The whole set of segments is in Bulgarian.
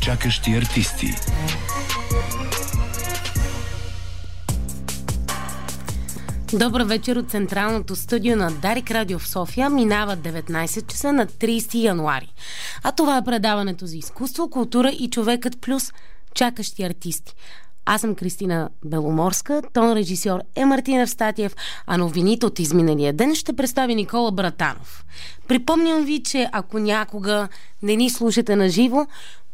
Чакащи артисти. Добър вечер от Централното студио на Дарик Радио в София. Минава 19 часа на 30 януари. А това е предаването за изкуство, култура и човекът плюс чакащи артисти. Аз съм Кристина Беломорска, тон режисьор е Мартина Евстатиев, а новините от изминалия ден ще представи Никола Братанов. Припомням ви, че ако някога не ни слушате на живо,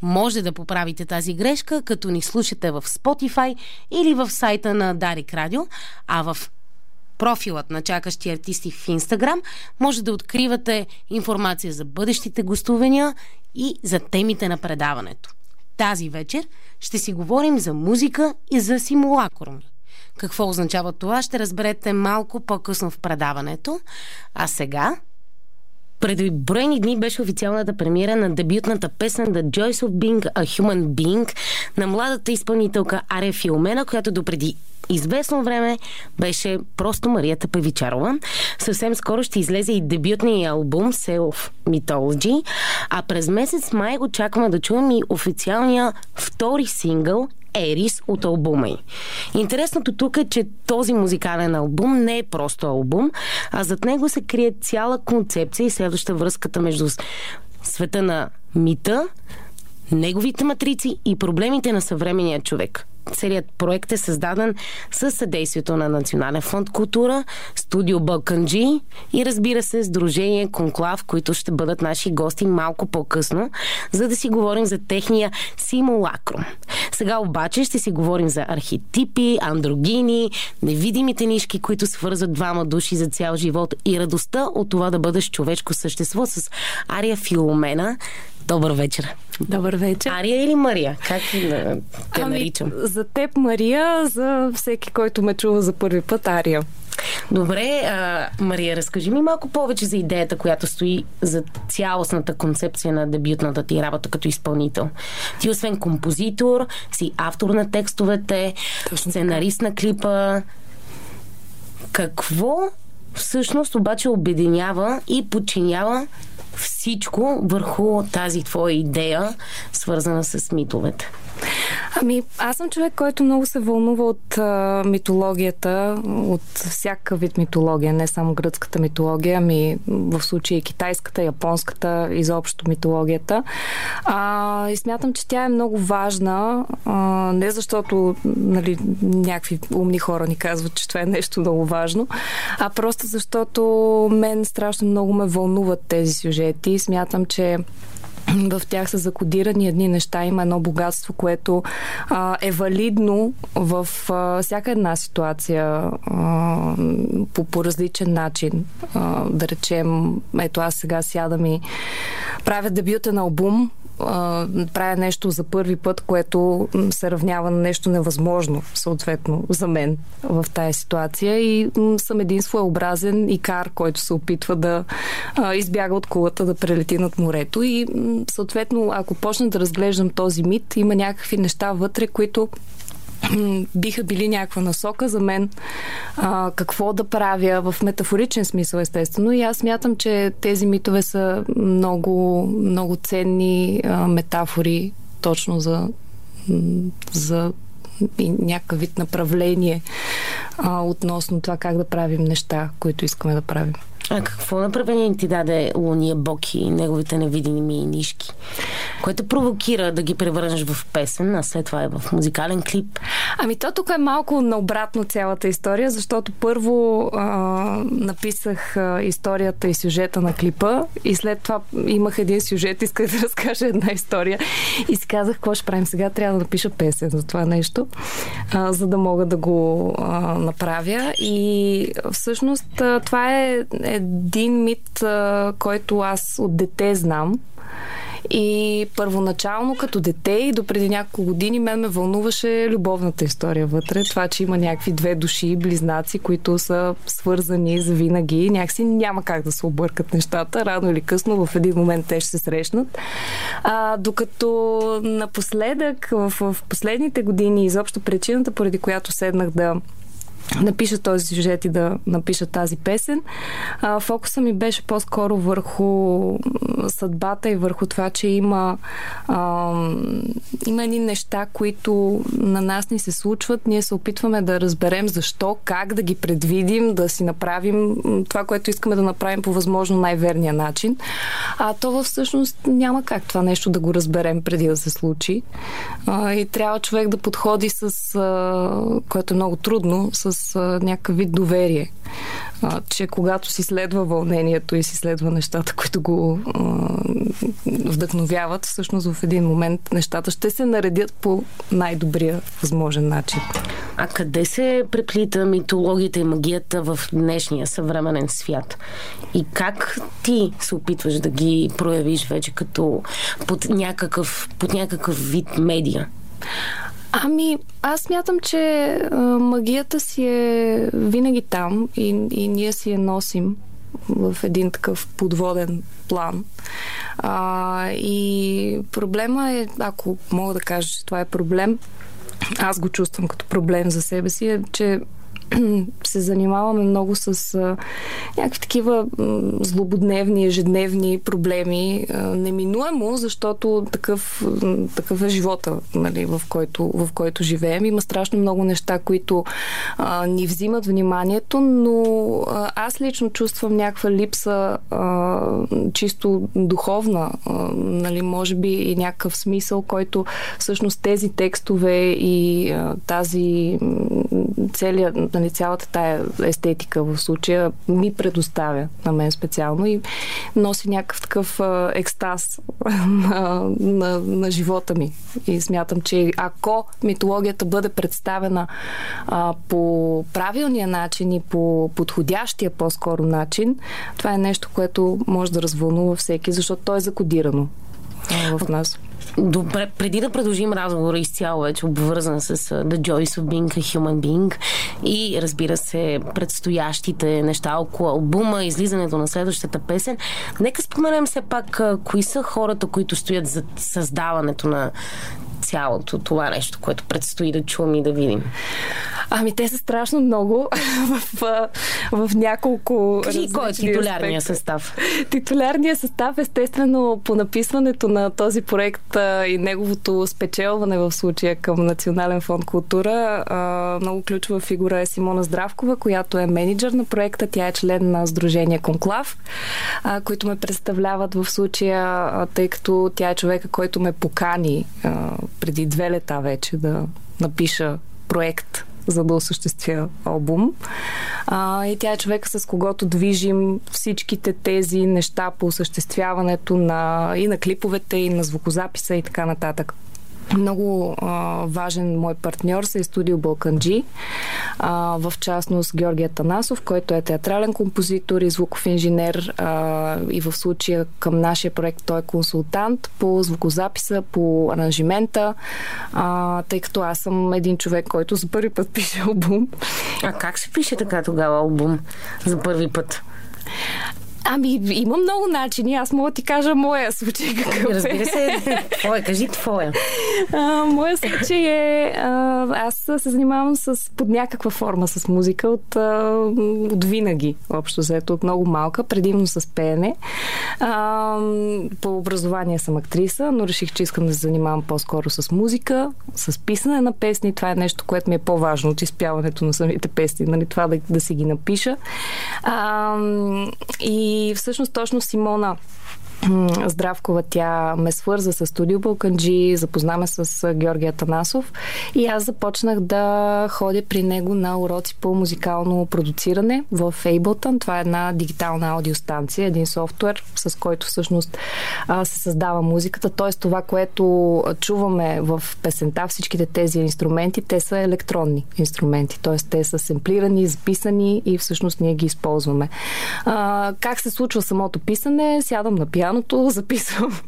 може да поправите тази грешка, като ни слушате в Spotify или в сайта на Дарик Радио, а в профилът на чакащи артисти в Инстаграм може да откривате информация за бъдещите гостувания и за темите на предаването. Тази вечер ще си говорим за музика и за симулакруми. Какво означава това, ще разберете малко по-късно в предаването. А сега преди броени дни беше официалната премиера на дебютната песен The Joys of Being a Human Being на младата изпълнителка Ария Филмена, която допреди известно време беше просто Марията Певичарова. Съвсем скоро ще излезе и дебютния албум Self Mythology, а през месец май очакваме да чуем и официалния втори сингъл Ерис от албума й. Интересното тук е, че този музикален албум не е просто албум, а зад него се крие цяла концепция и следваща връзката между света на мита, неговите матрици и проблемите на съвременния човек. Целият проект е създаден с съдействието на Национален фонд култура, студио Балканджи и разбира се Сдружение Конклав, които ще бъдат наши гости малко по-късно, за да си говорим за техния симулакрум. Сега обаче ще си говорим за архетипи, андрогини, невидимите нишки, които свързват двама души за цял живот и радостта от това да бъдеш човешко същество с Ария Филомена, Добър вечер. Добър вечер. Ария или Мария? Как те ами, наричам? За теб Мария, за всеки, който ме чува за първи път Ария. Добре, а, Мария, разкажи ми малко повече за идеята, която стои за цялостната концепция на дебютната ти работа като изпълнител. Ти освен композитор, си автор на текстовете, Точно сценарист на клипа. Какво всъщност обаче обединява и подчинява всичко върху тази твоя идея, свързана с митовете? Ами, аз съм човек, който много се вълнува от а, митологията, от всяка вид митология, не само гръцката митология, ами в случая и китайската, японската, изобщо митологията. А, и смятам, че тя е много важна, а, не защото нали, някакви умни хора ни казват, че това е нещо много важно, а просто защото мен страшно много ме вълнуват тези сюжети. Смятам, че в тях са закодирани едни неща. Има едно богатство, което а, е валидно в а, всяка една ситуация а, по, по различен начин. А, да речем, ето аз сега сядам и правя на албум, правя нещо за първи път, което се равнява на нещо невъзможно, съответно, за мен в тая ситуация. И съм един своеобразен икар, който се опитва да избяга от кулата, да прелети над морето. И съответно, ако почна да разглеждам този мит, има някакви неща вътре, които биха били някаква насока за мен а, какво да правя в метафоричен смисъл, естествено. И аз смятам, че тези митове са много, много ценни а, метафори точно за, за някакъв вид направление а, относно това как да правим неща, които искаме да правим. А какво направление ти даде Луния Боки и неговите невидими нишки? Което провокира да ги превърнеш в песен, а след това е в музикален клип? Ами то тук е малко наобратно цялата история, защото първо а, написах а, историята и сюжета на клипа и след това имах един сюжет, исках да разкажа една история и си казах, какво ще правим сега, трябва да напиша песен за това нещо, а, за да мога да го а, направя и всъщност това е, е един мит, който аз от дете знам. И първоначално като дете и до преди няколко години мен ме вълнуваше любовната история вътре. Това, че има някакви две души, близнаци, които са свързани за винаги. Някакси няма как да се объркат нещата. Рано или късно в един момент те ще се срещнат. А, докато напоследък, в, в последните години, изобщо причината, поради която седнах да напиша този сюжет и да напиша тази песен. А, фокуса ми беше по-скоро върху съдбата и върху това, че има, а, има едни неща, които на нас ни се случват. Ние се опитваме да разберем защо, как да ги предвидим, да си направим това, което искаме да направим по възможно най-верния начин. А то всъщност няма как това нещо да го разберем преди да се случи. А, и трябва човек да подходи с, а, което е много трудно, с с някакъв вид доверие. А, че когато си следва вълнението и си следва нещата, които го а, вдъхновяват, всъщност в един момент нещата ще се наредят по най-добрия възможен начин. А къде се преплита митологията и магията в днешния съвременен свят? И как ти се опитваш да ги проявиш вече като под някакъв, под някакъв вид медия? Ами, аз мятам, че а, магията си е винаги там и, и ние си я носим в един такъв подводен план. А, и проблема е, ако мога да кажа, че това е проблем, аз го чувствам като проблем за себе си, е, че се занимаваме много с а, някакви такива м, злободневни, ежедневни проблеми. А, неминуемо, защото такъв, такъв е живота, нали, в, който, в който живеем. Има страшно много неща, които а, ни взимат вниманието, но а, аз лично чувствам някаква липса а, чисто духовна, а, нали, може би и някакъв смисъл, който всъщност тези текстове и а, тази целият нали, цялата тая естетика в случая ми предоставя на мен специално и носи някакъв такъв екстаз на, на, на живота ми. И смятам, че ако митологията бъде представена а, по правилния начин и по подходящия по-скоро начин, това е нещо, което може да развълнува всеки, защото то е закодирано в нас. Добре, преди да продължим разговора изцяло вече обвързан с The Joys of Being a Human Being и разбира се предстоящите неща около албума, излизането на следващата песен, нека споменем все пак кои са хората, които стоят за създаването на цялото това нещо, което предстои да чуваме и да видим? Ами те са страшно много в, в, в няколко Кажи, кой е титулярния състав? Титулярният състав, естествено, по написването на този проект а, и неговото спечелване в случая към Национален фонд култура, а, много ключова фигура е Симона Здравкова, която е менеджер на проекта. Тя е член на Сдружение Конклав, а, които ме представляват в случая, а, тъй като тя е човека, който ме покани а, преди две лета вече да напиша проект за да осъществя албум. А, и тя е човека, с когото движим всичките тези неща по осъществяването на, и на клиповете, и на звукозаписа и така нататък. Много а, важен мой партньор е студио Балканджи, а, в частност Георгия Танасов, който е театрален композитор и звуков инженер а, и в случая към нашия проект той е консултант по звукозаписа, по аранжимента, а, тъй като аз съм един човек, който за първи път пише албум. А как се пише така тогава албум за първи път? Ами, има много начини. Аз мога да ти кажа моя случай какъв е. Разбира се. Твоя, кажи твоя. А, моя случай е... А, аз се занимавам с, под някаква форма с музика от, а, от винаги, общо взето, от много малка, предимно с пеене. А, по образование съм актриса, но реших, че искам да се занимавам по-скоро с музика, с писане на песни. Това е нещо, което ми е по-важно от изпяването на самите песни, нали? това да, да си ги напиша. А, и и всъщност точно Симона Здравкова. Тя ме свърза с студио Балканджи, запознаме с Георгия Танасов и аз започнах да ходя при него на уроци по музикално продуциране в Ableton. Това е една дигитална аудиостанция, един софтуер, с който всъщност се създава музиката. Т.е. това, което чуваме в песента, всичките тези инструменти, те са електронни инструменти. Т.е. те са семплирани, записани и всъщност ние ги използваме. как се случва самото писане? Сядам на пиано пианото, записвам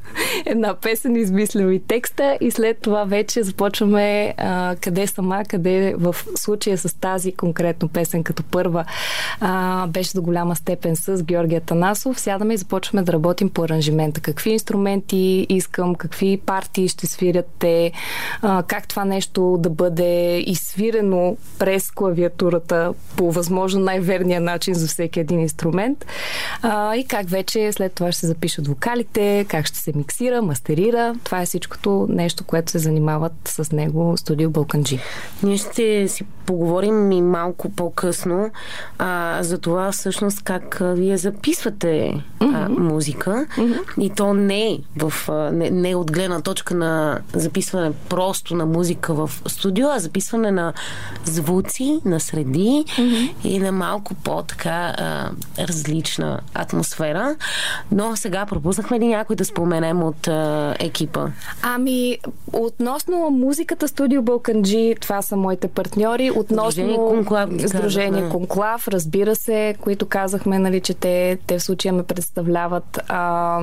една песен, измисляме и текста и след това вече започваме а, къде сама, къде в случая с тази конкретно песен като първа а, беше до голяма степен с Георгия Танасов. Сядаме и започваме да работим по аранжимента. Какви инструменти искам, какви партии ще свирят те, а, как това нещо да бъде изсвирено през клавиатурата по възможно най-верния начин за всеки един инструмент а, и как вече след това ще се запишат вокалите, как ще се миксира, мастерира. Това е всичкото нещо, което се занимават с него студио Балканджи. Ние ще си поговорим и малко по-късно а, за това всъщност как а, вие записвате mm-hmm. а, музика mm-hmm. и то не, в, а, не, не от гледна точка на записване просто на музика в студио, а записване на звуци, на среди mm-hmm. и на малко по-така а, различна атмосфера. Но сега пропуснахме ли някой да споменем от а, екипа? Ами, относно музиката Студио Балканджи, това са моите партньори. Относно Конклав. Сдружение Конклав, разбира се, които казахме, нали, че те, те в случая ме представляват. А,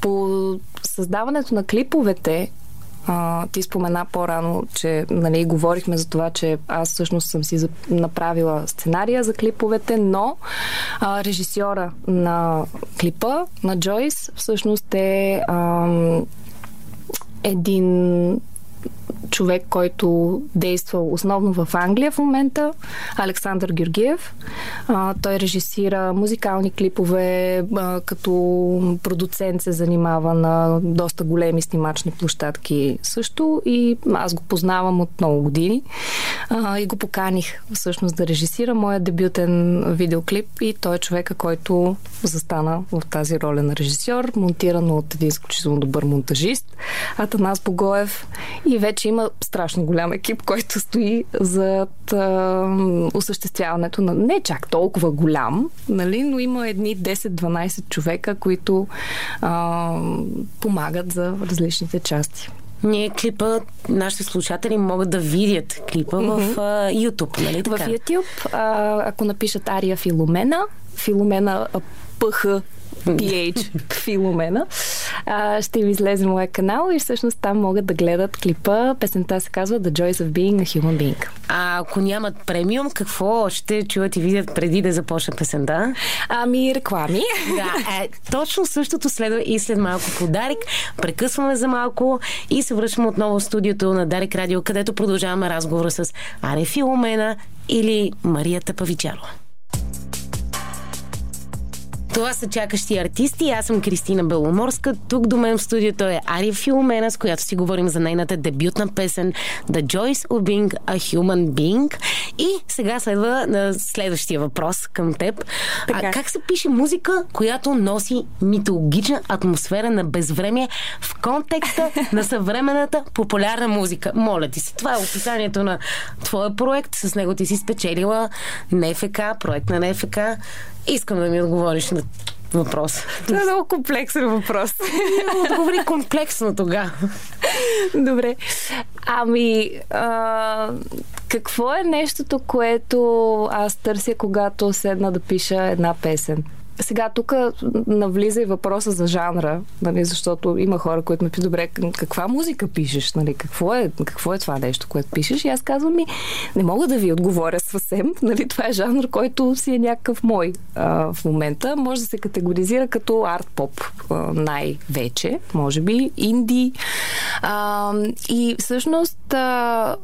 по създаването на клиповете, а, ти спомена по-рано, че нали, говорихме за това, че аз всъщност съм си направила сценария за клиповете, но а, режисьора на клипа, на Джойс, всъщност е а, един човек, който действа основно в Англия в момента, Александър Георгиев. А, той режисира музикални клипове, а, като продуцент се занимава на доста големи снимачни площадки също и аз го познавам от много години а, и го поканих всъщност да режисира моя дебютен видеоклип и той е човека, който застана в тази роля на режисьор, монтиран от един изключително добър монтажист, Атанас Богоев и вече има страшно голям екип, който стои зад а, осъществяването на не чак толкова голям, нали, но има едни 10-12 човека, които а, помагат за различните части. Ние клипа, нашите слушатели могат да видят клипа mm-hmm. в а, YouTube, нали така? В YouTube, а, ако напишат Ария Филомена, Филомена ПХ PH Филомена, а, ще ви излезе моя канал и всъщност там могат да гледат клипа. Песента се казва The Joys of Being a Human Being. А ако нямат премиум, какво ще чуят и видят преди да започне песента? Ами, реклами. Да, е, точно същото следва и след малко по Дарик. Прекъсваме за малко и се връщаме отново в студиото на Дарик Радио, където продължаваме разговора с Аре Филомена или Марията Павичарова. Това са чакащи артисти. Аз съм Кристина Беломорска. Тук до мен в студиото е Ари Филомена, с която си говорим за нейната дебютна песен The Joys of Being a Human Being. И сега следва на следващия въпрос към теб. А, как се пише музика, която носи митологична атмосфера на безвремие в контекста на съвременната популярна музика? Моля ти се, това е описанието на твоя проект. С него ти си спечелила НФК, проект на НФК. Искам да ми отговориш на въпрос. Това е много комплексен въпрос. Отговори комплексно тогава. Добре. Ами, а, какво е нещото, което аз търся, когато седна да пиша една песен? Сега тук навлиза и въпроса за жанра, нали, защото има хора, които ме питат, добре, каква музика пишеш? Нали, какво, е, какво е това нещо, което пишеш? И аз казвам ми, не мога да ви отговоря съвсем. Нали, това е жанр, който си е някакъв мой а, в момента. Може да се категоризира като арт-поп най-вече, може би, инди. А, и всъщност а,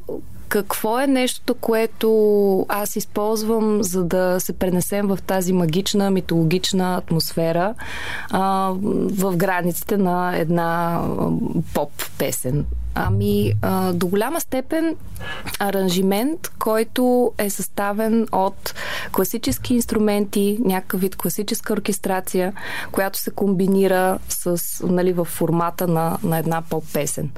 какво е нещото, което аз използвам, за да се пренесем в тази магична, митологична атмосфера а, в границите на една поп песен? Ами, а, до голяма степен аранжимент, който е съставен от класически инструменти, някакъв вид класическа оркестрация, която се комбинира с, нали, в формата на, на една поп-песен.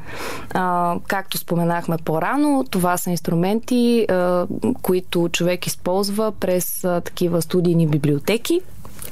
А, както споменахме по-рано, това са инструменти, а, които човек използва през а, такива студийни библиотеки,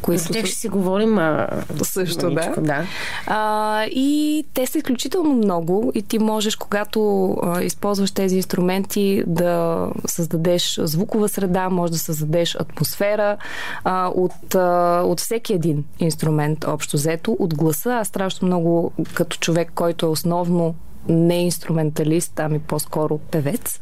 които... За тях ще си говорим а... също, да. да. А, и те са изключително много и ти можеш, когато а, използваш тези инструменти, да създадеш звукова среда, може да създадеш атмосфера а, от, а, от всеки един инструмент, общо взето. От гласа, аз страшно много като човек, който е основно не инструменталист, ами по-скоро певец.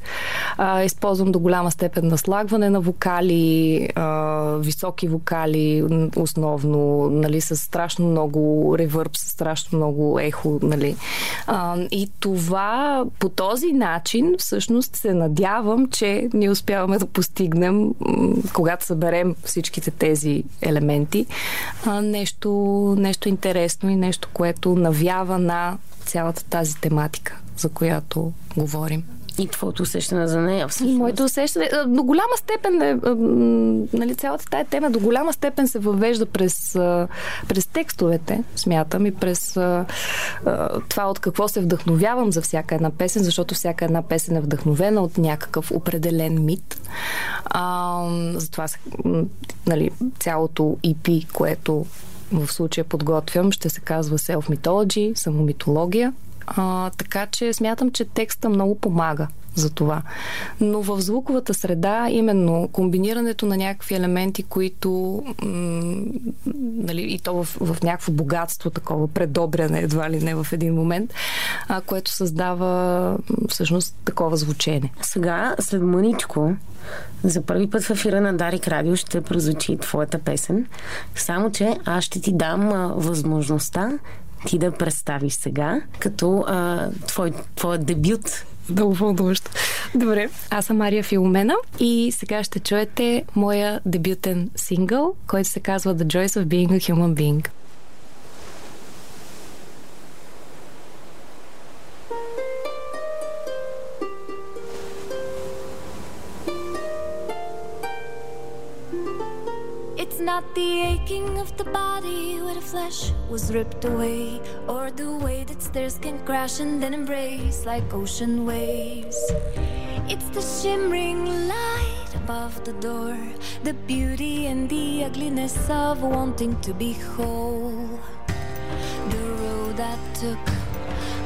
А, използвам до голяма степен наслагване на вокали, а, високи вокали, основно, нали, с страшно много ревърб, с страшно много ехо, нали. А, и това по този начин всъщност се надявам, че ние успяваме да постигнем, когато съберем всичките тези елементи, а, нещо, нещо интересно и нещо, което навява на цялата тази тематика, за която говорим. И твоето усещане за нея всъщност? И моето усещане. До голяма степен е, нали, цялата тая тема до голяма степен се въвежда през, през текстовете, смятам, и през това от какво се вдъхновявам за всяка една песен, защото всяка една песен е вдъхновена от някакъв определен мит. А, затова нали, цялото EP, което в случая подготвям, ще се казва Self Mythology, самомитология. А, така че смятам, че текста много помага за това. Но в звуковата среда, именно комбинирането на някакви елементи, които м- нали, и то в, в някакво богатство, такова предобряне, едва ли не в един момент, а, което създава всъщност такова звучение. Сега, след мъничко, за първи път в ефира на Дарик Радио ще прозвучи твоята песен. Само, че аз ще ти дам а, възможността ти да представиш сега, като а, твой, твоят дебют много вълнуващо. Добре, аз съм Мария Филомена и сега ще чуете моя дебютен сингъл, който се казва The Joys of Being a Human Being. Not the aching of the body where the flesh was ripped away, or the way that stairs can crash and then embrace like ocean waves. It's the shimmering light above the door, the beauty and the ugliness of wanting to be whole. The road I took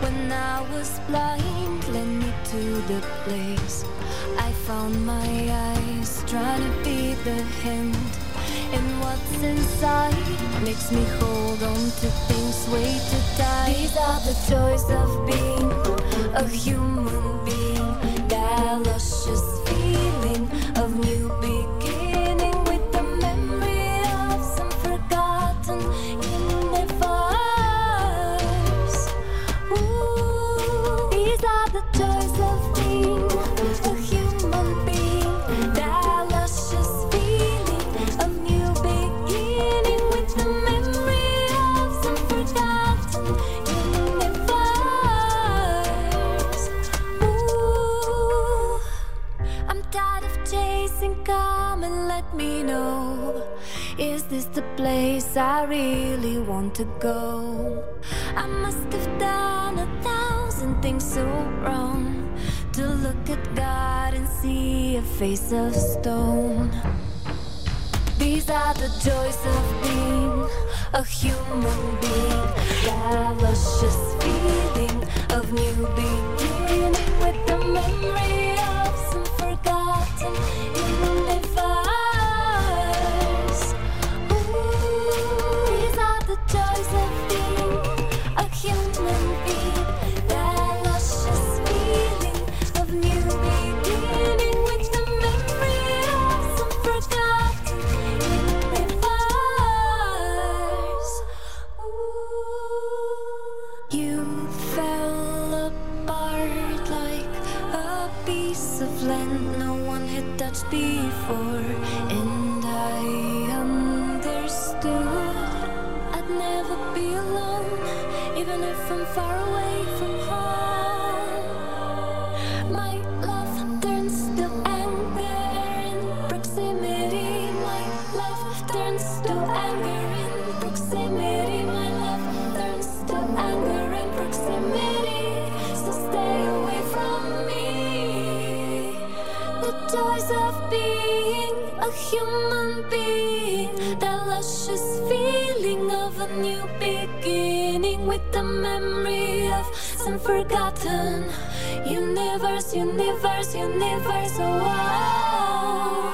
when I was blind led me to the place I found my eyes trying to be the hand and what's inside. Makes me hold on to things way too tight. These are the joys of being a human being, that luscious feeling of new beginning I really want to go? I must have done a thousand things so wrong to look at God and see a face of stone. These are the joys of being a human being. That luscious feeling of new beginning with the memory always live a human being. That luscious feeling of a new beginning with the memory of some forgotten universe, universe, universe. Oh.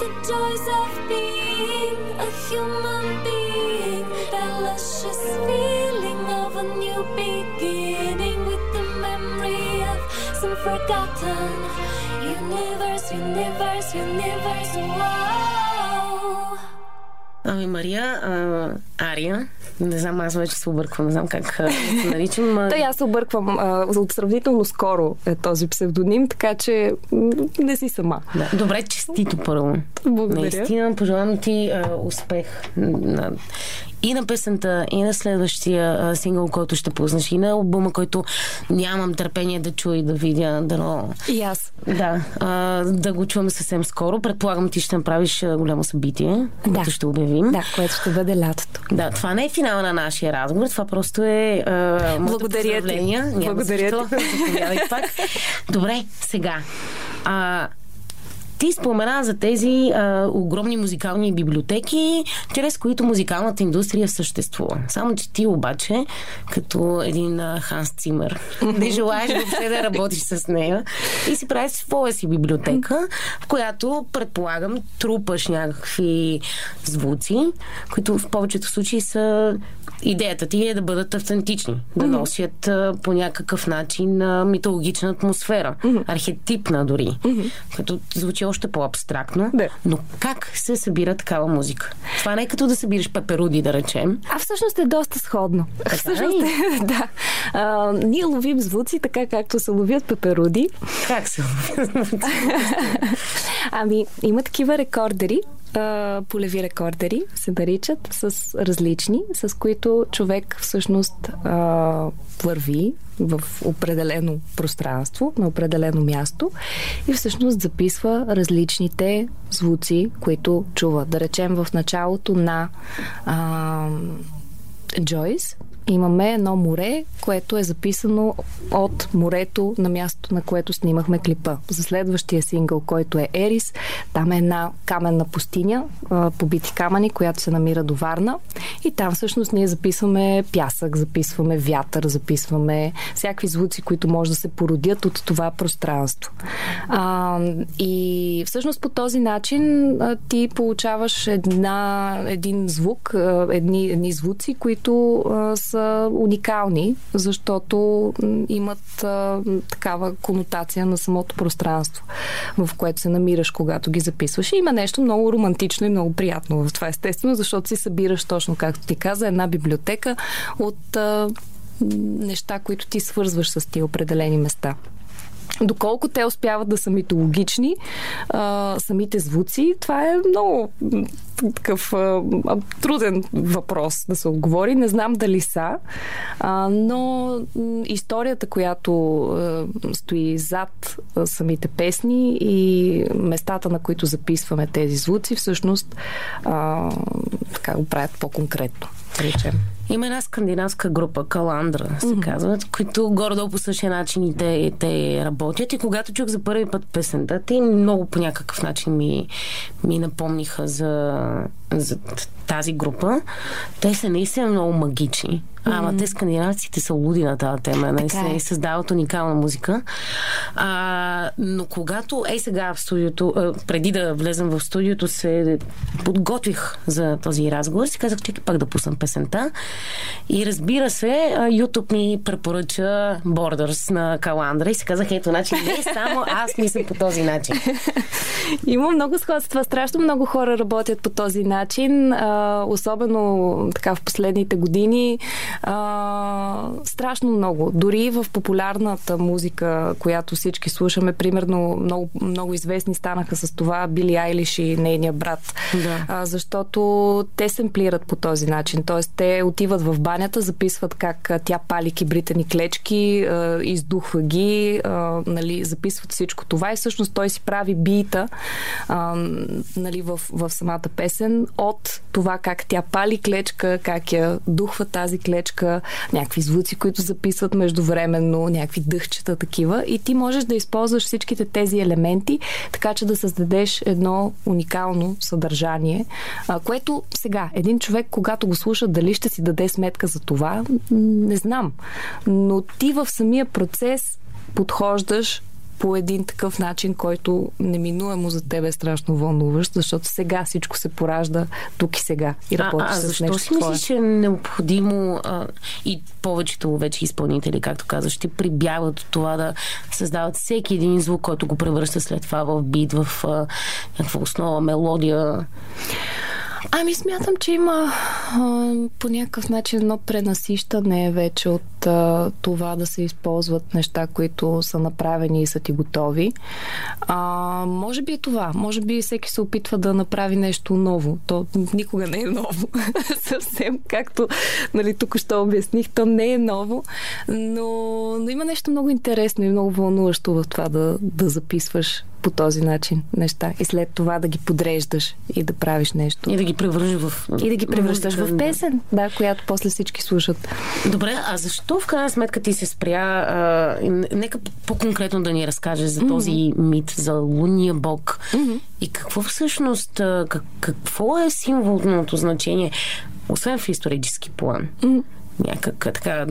The joys of being a human being. That luscious feeling of a new beginning with the memory of some forgotten universe, universe, universe. Wow. Ами Мария, а, Ария, не знам, аз вече се обърквам, не знам как се наричам. А... Той аз се обърквам. А, от сравнително скоро е този псевдоним, така че не си сама. Да. Добре, честито първо. Благодаря. Наистина, пожелавам ти а, успех на и на песента, и на следващия а, сингъл, който ще пуснеш, и на албума, който нямам търпение да чуя и да видя. Дано... И аз. Да, а, да го чуваме съвсем скоро. Предполагам, ти ще направиш голямо събитие, да. което ще обявим. Да, което ще бъде лятото. Да, това не е финала на нашия разговор, това просто е а, Благодаря ти. Благодаря ти. пак. Добре, сега. А, ти спомена за тези а, огромни музикални библиотеки, чрез които музикалната индустрия съществува. Само, че ти обаче, като един а, Ханс Цимър, не желаеш въобще да работиш с нея и си правиш своя си библиотека, в която, предполагам, трупаш някакви звуци, които в повечето случаи са идеята ти е да бъдат автентични, да носят а, по някакъв начин а, митологична атмосфера, архетипна дори, като звучи още по-абстрактно. Да. Но как се събира такава музика? Това не е като да събираш пеперуди, да речем. А всъщност е доста сходно. Така всъщност е, да. А, ние ловим звуци така, както се ловят пеперуди. Как се Ами, има такива рекордери, полеви рекордери се наричат, с различни, с които човек всъщност а, върви в определено пространство, на определено място и всъщност записва различните звуци, които чува. Да речем в началото на а, Джойс имаме едно море, което е записано от морето на мястото, на което снимахме клипа. За следващия сингъл, който е Ерис, там е една каменна пустиня, побити камъни, която се намира до Варна. И там всъщност ние записваме пясък, записваме вятър, записваме всякакви звуци, които може да се породят от това пространство. А, и всъщност по този начин ти получаваш една, един звук, едни, едни звуци, които а, са уникални, защото имат а, такава конотация на самото пространство, в което се намираш, когато ги записваш. И има нещо много романтично и много приятно в това, естествено, защото си събираш точно, както ти каза, една библиотека от а, неща, които ти свързваш с тия определени места. Доколко те успяват да са митологични, а, самите звуци, това е много такъв а, труден въпрос да се отговори. Не знам дали са, а, но историята, която а, стои зад а, самите песни и местата, на които записваме тези звуци, всъщност а, така го правят по-конкретно. Речем. Има една скандинавска група, Каландра се mm-hmm. казват, които горе-долу по същия начин и те, те работят. И когато чух за първи път песента, те много по някакъв начин ми, ми напомниха за, за тази група. Те са наистина много магични. Mm-hmm. Ама те скандинавците са луди на тази тема. Се е. създават уникална музика. А, но когато, ей сега в студиото, а, преди да влезем в студиото, се подготвих за този разговор, си казах, чекай пак да пуснам песента. И разбира се, YouTube ми препоръча Borders на Каландра и си казах, ето, значи не само аз мисля по този начин. Има много сходства. Страшно много хора работят по този начин. А, особено така в последните години. А, страшно много. Дори в популярната музика, която всички слушаме, примерно много, много известни станаха с това Били Айлиш и нейния брат. Да. А, защото те семплират по този начин. Тоест, те отиват в банята, записват как тя пали кибритени клечки, а, издухва ги, а, нали, записват всичко това и всъщност той си прави бита а, нали, в, в самата песен от това как тя пали клечка, как я духва тази клечка, някакви звуци, които записват междувременно, някакви дъхчета такива и ти можеш да използваш всичките тези елементи, така че да създадеш едно уникално съдържание, което сега един човек, когато го слуша, дали ще си даде сметка за това, не знам. Но ти в самия процес подхождаш по един такъв начин, който неминуемо за тебе е страшно вълнуващ, защото сега всичко се поражда тук и сега и работиш а, а, с защо нещо си мислиш, че е необходимо а, и повечето вече изпълнители, както казаш, ще прибягват от това да създават всеки един звук, който го превръща след това в бит, в а, някаква основа, мелодия? Ами смятам, че има а, по някакъв начин едно пренасищане вече от а, това да се използват неща, които са направени и са ти готови. А, може би е това. Може би всеки се опитва да направи нещо ново. То никога не е ново. Съвсем както нали, тук що обясних, то не е ново. Но, но има нещо много интересно и много вълнуващо в това да, да записваш по този начин неща и след това да ги подреждаш и да правиш нещо. И да ги превържаш в... И да ги превръщаш в песен, да, която после всички слушат. Добре, а защо в крайна сметка ти се спря? А, нека по-конкретно да ни разкажеш за този mm-hmm. мит, за лунния бог. Mm-hmm. И какво всъщност, как, какво е символното значение, освен в исторически план? Mm-hmm. Някак така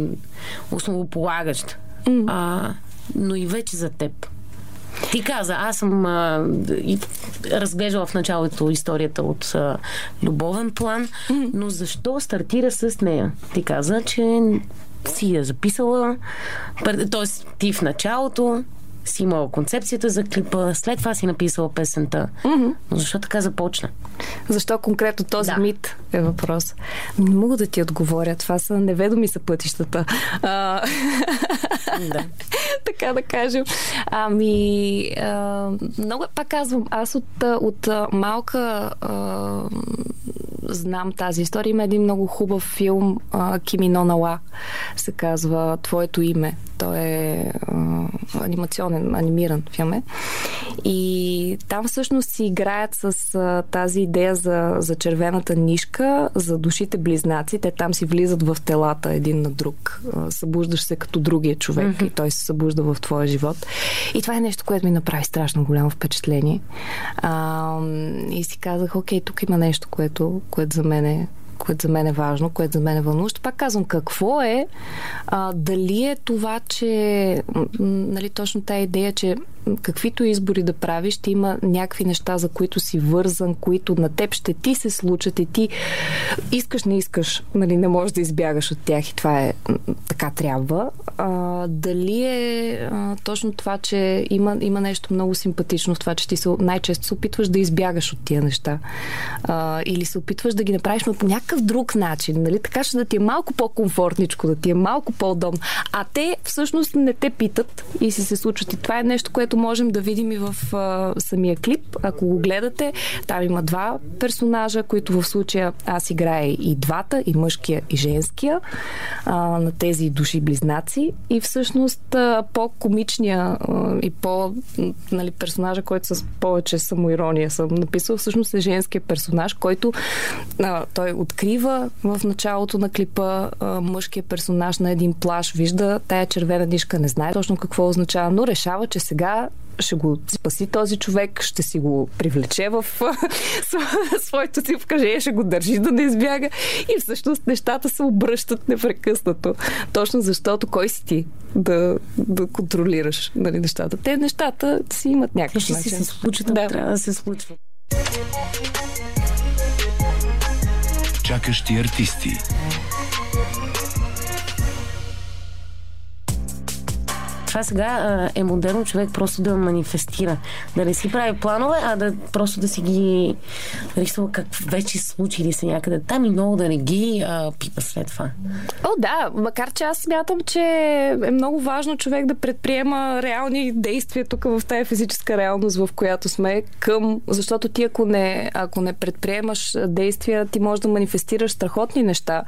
основополагащ. Mm-hmm. А, но и вече за теб. Ти каза, аз съм а, и, разглеждала в началото историята от а, любовен план, но защо стартира с нея? Ти каза, че си я записала, т.е. ти в началото си имала концепцията за клипа, след това си написала песента. Mm-hmm. Но защо така започна? Защо конкретно този да. мит е въпрос? Не мога да ти отговоря. Това са неведоми са пътищата. А... Да. така да кажем. Ами, а, много, пак казвам, аз от, от малка а, знам тази история. Има един много хубав филм Кимино Нала се казва Твоето име. Той е а, анимационен, анимиран филм е. И там всъщност си играят с а, тази идея за, за червената нишка, за душите близнаци. Те там си влизат в телата един на друг. А, събуждаш се като другия човек mm-hmm. и той се събужда в твоя живот. И това е нещо, което ми направи страшно голямо впечатление. А, и си казах, окей, тук има нещо, което, което за мен е което за мен е важно, което за мен е вълнуващо. Пак казвам, какво е, а, дали е това, че нали, точно тази идея, че каквито избори да правиш, ще има някакви неща, за които си вързан, които на теб ще ти се случат и ти искаш, не искаш, нали, не можеш да избягаш от тях и това е така трябва. А, дали е а, точно това, че има, има нещо много симпатично в това, че ти се, най-често се опитваш да избягаш от тия неща. А, или се опитваш да ги направиш, но по някакъв друг начин, нали? така че да ти е малко по-комфортничко, да ти е малко по-удобно. А те всъщност не те питат и си се случват. И това е нещо, което можем да видим и в а, самия клип. Ако го гледате, там има два персонажа, които в случая аз играя и двата, и мъжкия, и женския, а, на тези души близнаци. И всъщност а, по-комичния а, и по нали, персонажа, който с повече самоирония съм написал, всъщност е женския персонаж, който а, той открива в началото на клипа а, мъжкия персонаж на един плаш, вижда тая червена нишка, не знае точно какво означава, но решава, че сега ще го спаси този човек, ще си го привлече в своето си вкажение, ще го държи да не избяга и всъщност нещата се обръщат непрекъснато. Точно защото кой си ти да, да контролираш нали, нещата. Те нещата си имат някакъв начин. Ще се случат, да. трябва да се случват. Чакащи артисти. Това сега е модерно човек просто да манифестира. Да не си прави планове, а да просто да си ги рисува как вече случили се някъде там и много да не ги а, пипа след това. О, да, макар че аз смятам, че е много важно човек да предприема реални действия тук в тази физическа реалност, в която сме към, защото ти ако не, ако не предприемаш действия, ти можеш да манифестираш страхотни неща,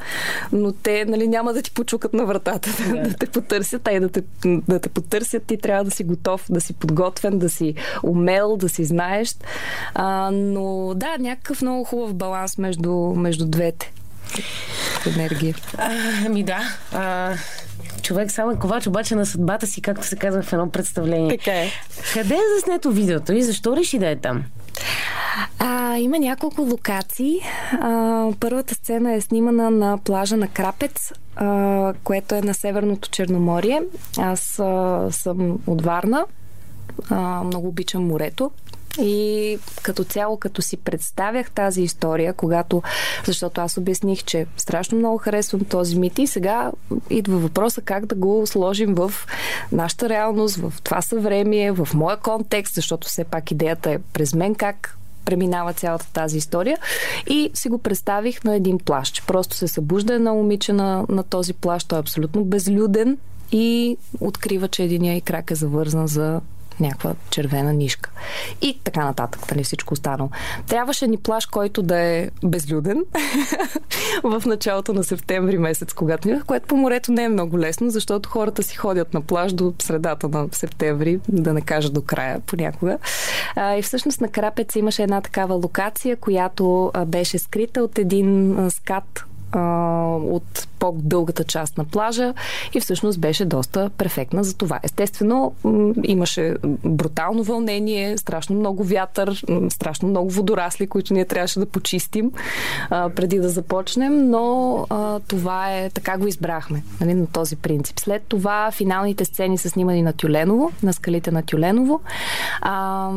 но те нали, няма да ти почукат на вратата, yeah. да те потърсят, а и да те, да те потърсят, ти трябва да си готов, да си подготвен, да си умел, да си знаеш. А, но да, някакъв много хубав баланс между, между двете енергия. А, ами да. А, човек само е ковач обаче на съдбата си, както се казва в едно представление. Така е. Къде е заснето видеото и защо реши да е там? А, има няколко локации. А, първата сцена е снимана на плажа на Крапец, а, което е на Северното Черноморие. Аз а, съм от Варна. А, много обичам морето. И като цяло, като си представях тази история, когато, защото аз обясних, че страшно много харесвам този мит и сега идва въпроса как да го сложим в нашата реалност, в това съвремие, в моя контекст, защото все пак идеята е през мен как преминава цялата тази история. И си го представих на един плащ. Просто се събужда една момиче на, на този плащ. Той е абсолютно безлюден и открива, че единия и крак е завързан за някаква червена нишка. И така нататък, нали всичко останало. Трябваше ни плаш, който да е безлюден в началото на септември месец, когато бях, което по морето не е много лесно, защото хората си ходят на плаж до средата на септември, да не кажа до края понякога. А, и всъщност на Крапец имаше една такава локация, която беше скрита от един скат от по-дългата част на плажа и всъщност беше доста перфектна за това. Естествено, имаше брутално вълнение, страшно много вятър, страшно много водорасли, които ние трябваше да почистим а, преди да започнем, но а, това е, така го избрахме, нали, на този принцип. След това финалните сцени са снимани на Тюленово, на скалите на Тюленово, а,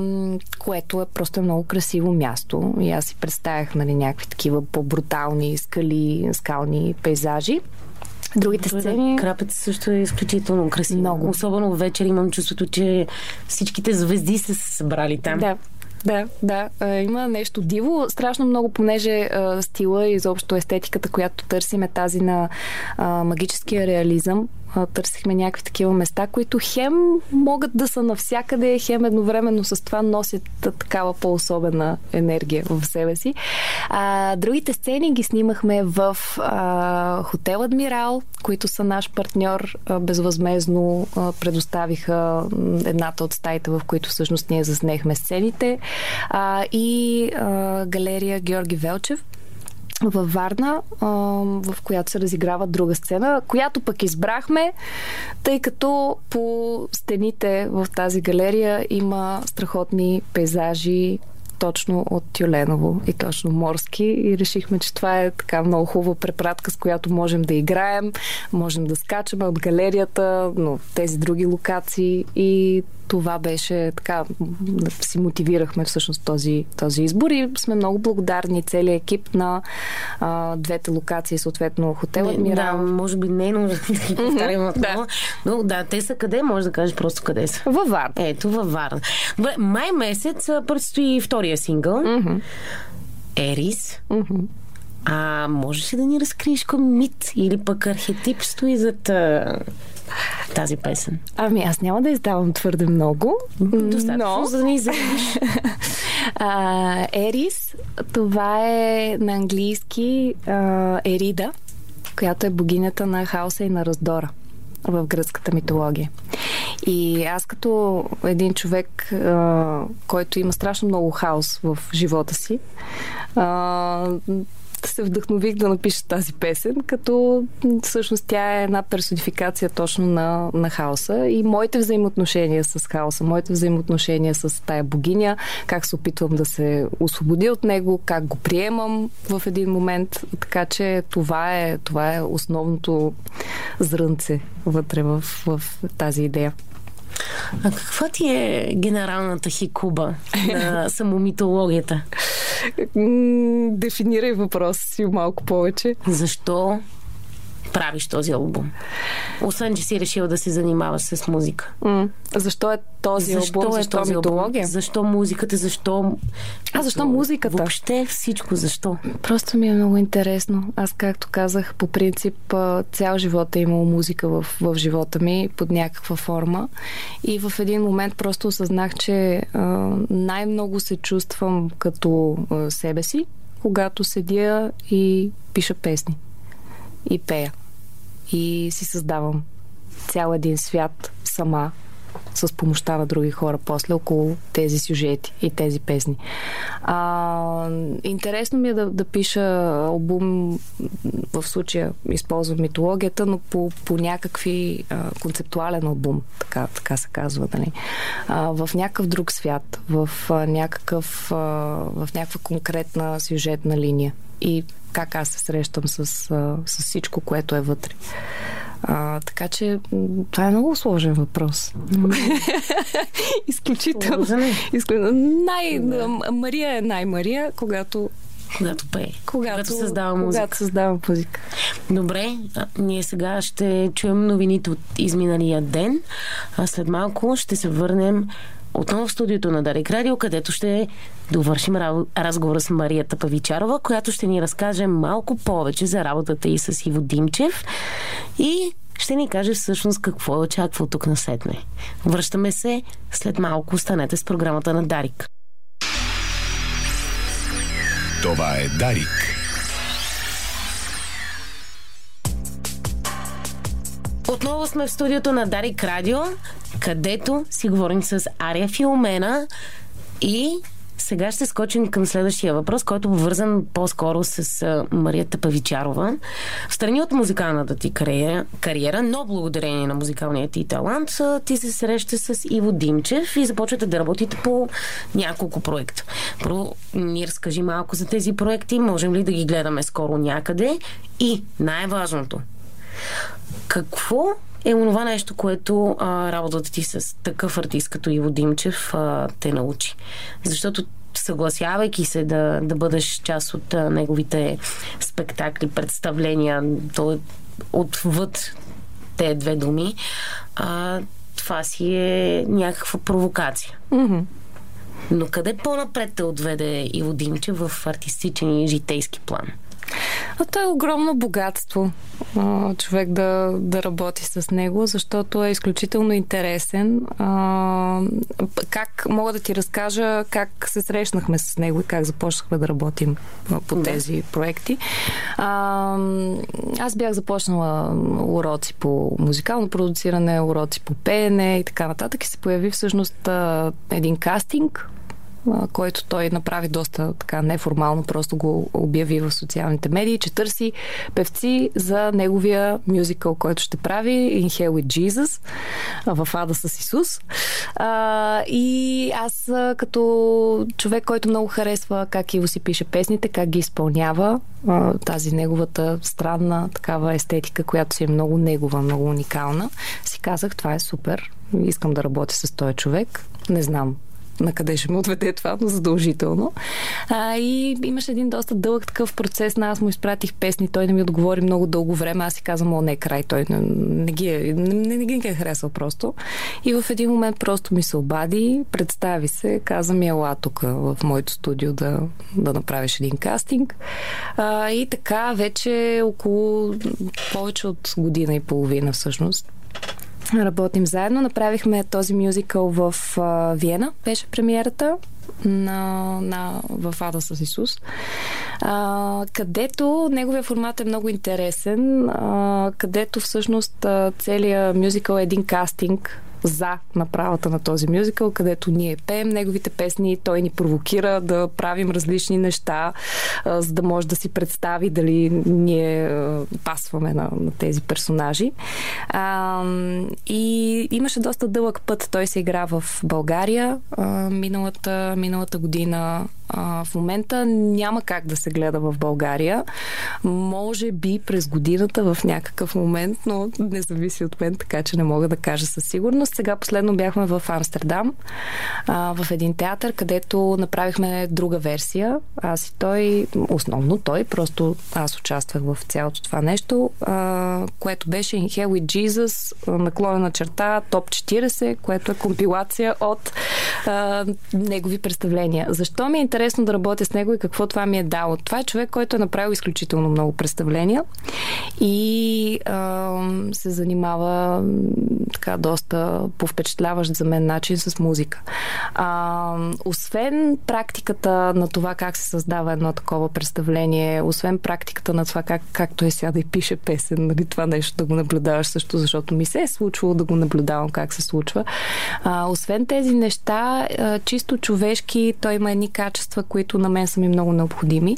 което е просто много красиво място и аз си представях нали, някакви такива по-брутални скали, скални пейзажи. Другите сцени... Крапец също е изключително красиво. Много. Особено вечер имам чувството, че всичките звезди са се събрали там. Да, да, да. Има нещо диво. Страшно много, понеже стила и изобщо естетиката, която търсим е тази на магическия реализъм търсихме някакви такива места, които хем могат да са навсякъде, хем едновременно с това носят такава по-особена енергия в себе си. А, другите сцени ги снимахме в а, Хотел Адмирал, които са наш партньор, а, безвъзмезно а, предоставиха едната от стаите, в които всъщност ние заснехме сцените а, и а, галерия Георги Велчев, във Варна, в която се разиграва друга сцена, която пък избрахме, тъй като по стените в тази галерия има страхотни пейзажи, точно от Тюленово и точно морски. И решихме, че това е така много хубава препратка, с която можем да играем, можем да скачаме от галерията, но тези други локации. И това беше така, си мотивирахме всъщност този, този избор и сме много благодарни целият екип на а, двете локации, съответно хотел Адмирал. Да, може би не е нужно да повтарям. Но да, те са къде? Може да кажеш просто къде са. Във Варна. Ето, във Варна. Добре, май месец предстои втория сингъл. Mm-hmm. Ерис. Mm-hmm. А можеш ли да ни разкриеш към мит или пък архетип стои зад тази песен? Ами аз няма да издавам твърде много. Достатъчно, но... за да ни а, Ерис, това е на английски а, Ерида, която е богинята на хаоса и на раздора в гръцката митология. И аз като един човек, а, който има страшно много хаос в живота си, а, се вдъхнових да напиша тази песен, като всъщност тя е една персонификация точно на, на хаоса и моите взаимоотношения с хаоса, моите взаимоотношения с тая богиня, как се опитвам да се освободя от него, как го приемам в един момент. Така че това е, това е основното зрънце вътре в, в тази идея. А каква ти е генералната хикуба на самомитологията? Дефинирай въпрос си малко повече. Защо правиш този албум? Освен, че си решила да се занимаваш с музика. М- защо е този защо албум? Е защо този митология? Албум? Защо музиката? Защо... А, защо музиката? Въобще всичко. Защо? Просто ми е много интересно. Аз, както казах, по принцип цял живот е имал музика в, в живота ми под някаква форма. И в един момент просто осъзнах, че а, най-много се чувствам като а, себе си, когато седя и пиша песни. И пея и си създавам цял един свят сама с помощта на други хора после около тези сюжети и тези песни. А, интересно ми е да, да пиша албум, в случая използвам митологията, но по, по някакви а, концептуален албум, така, така се казва, нали? А, в някакъв друг свят, в, а, някакъв, а, в някаква конкретна сюжетна линия. И как аз се срещам с, с всичко, което е вътре. А, така че това е много сложен въпрос. Изключително. Изключително. Най... Мария е най-Мария, когато когато пее. Когато, когато създава музика. Когато създава музика. Добре, а, ние сега ще чуем новините от изминалия ден, а след малко ще се върнем отново в студиото на Дарик Радио, където ще довършим разговора с Марията Павичарова, която ще ни разкаже малко повече за работата и с Иво Димчев и ще ни каже всъщност какво е очаква тук на сетне. Връщаме се след малко. Останете с програмата на Дарик. Това е Дарик. Отново сме в студиото на Дарик Радио, където си говорим с Ария Филомена и сега ще скочим към следващия въпрос, който е вързан по-скоро с Марията Павичарова. В страни от музикалната ти кариера, кариера, но благодарение на музикалния ти талант, ти се среща с Иво Димчев и започвате да работите по няколко проекта. Първо, ни разкажи малко за тези проекти, можем ли да ги гледаме скоро някъде и най-важното, какво е онова нещо, което а, работата ти с такъв артист като Иво Димчев а, те научи. Защото съгласявайки се да, да бъдеш част от а, неговите спектакли, представления, то е отвъд те две думи, а, това си е някаква провокация. Mm-hmm. Но къде по-напред те отведе Иво Димчев в артистичен и житейски план? А то е огромно богатство човек да, да работи с него, защото е изключително интересен. Как мога да ти разкажа как се срещнахме с него и как започнахме да работим по тези проекти. Аз бях започнала уроци по музикално продуциране, уроци по пеене и така нататък и се появи всъщност един кастинг който той направи доста така неформално, просто го обяви в социалните медии, че търси певци за неговия мюзикъл, който ще прави In Hell with Jesus в Ада с Исус. А, и аз като човек, който много харесва как Иво си пише песните, как ги изпълнява, тази неговата странна такава естетика, която си е много негова, много уникална, си казах, това е супер, искам да работя с този човек. Не знам на къде ще ме отведе това, но задължително. А, и имаше един доста дълъг такъв процес. На аз му изпратих песни, той не ми отговори много дълго време. Аз си казвам, о, не, край, той не, не, ги, е, не, не, не ги е харесал просто. И в един момент просто ми се обади, представи се, каза ми, ела тук в моето студио да, да направиш един кастинг. А, и така, вече около повече от година и половина всъщност работим заедно. Направихме този мюзикъл в а, Виена, беше премиерата на, на, в Ада с Исус, а, където неговия формат е много интересен, а, където всъщност целият мюзикъл е един кастинг за направата на този мюзикъл, където ние пеем неговите песни, той ни провокира да правим различни неща, за да може да си представи дали ние пасваме на, на тези персонажи. А, и имаше доста дълъг път. Той се игра в България а, миналата, миналата година в момента няма как да се гледа в България. Може би през годината в някакъв момент, но не зависи от мен, така че не мога да кажа със сигурност. Сега последно бяхме в Амстердам, в един театър, където направихме друга версия. Аз и той, основно той, просто аз участвах в цялото това нещо, което беше In Hell with Jesus, наклонена черта, топ 40, което е компилация от негови представления. Защо ми е интересно да работя с него и какво това ми е дало. Това е човек, който е направил изключително много представления и а, се занимава така доста повпечатляващ за мен начин с музика. А, освен практиката на това как се създава едно такова представление, освен практиката на това как, как той сяда и пише песен, нали, това нещо да го наблюдаваш също, защото ми се е случвало да го наблюдавам как се случва. А, освен тези неща, а, чисто човешки, той има едни качества, които на мен са ми много необходими,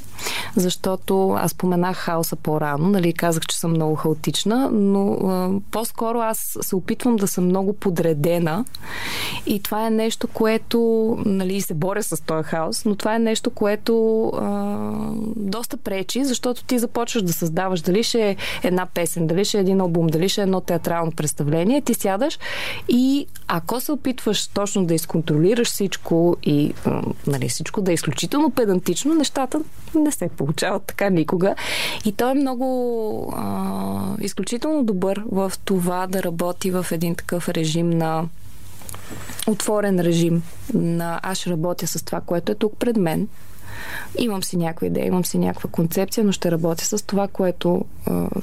защото аз споменах хаоса по-рано, нали, казах, че съм много хаотична, но а, по-скоро аз се опитвам да съм много подредена и това е нещо, което нали, се боря с този хаос, но това е нещо, което а, доста пречи, защото ти започваш да създаваш дали ще е една песен, дали ще е един албум, дали ще е едно театрално представление, ти сядаш и ако се опитваш точно да изконтролираш всичко и нали, всичко да изключително педантично, нещата не се получават така никога. И той е много а, изключително добър в това да работи в един такъв режим на отворен режим на аз работя с това, което е тук пред мен. Имам си някаква идея, имам си някаква концепция, но ще работя с това, което,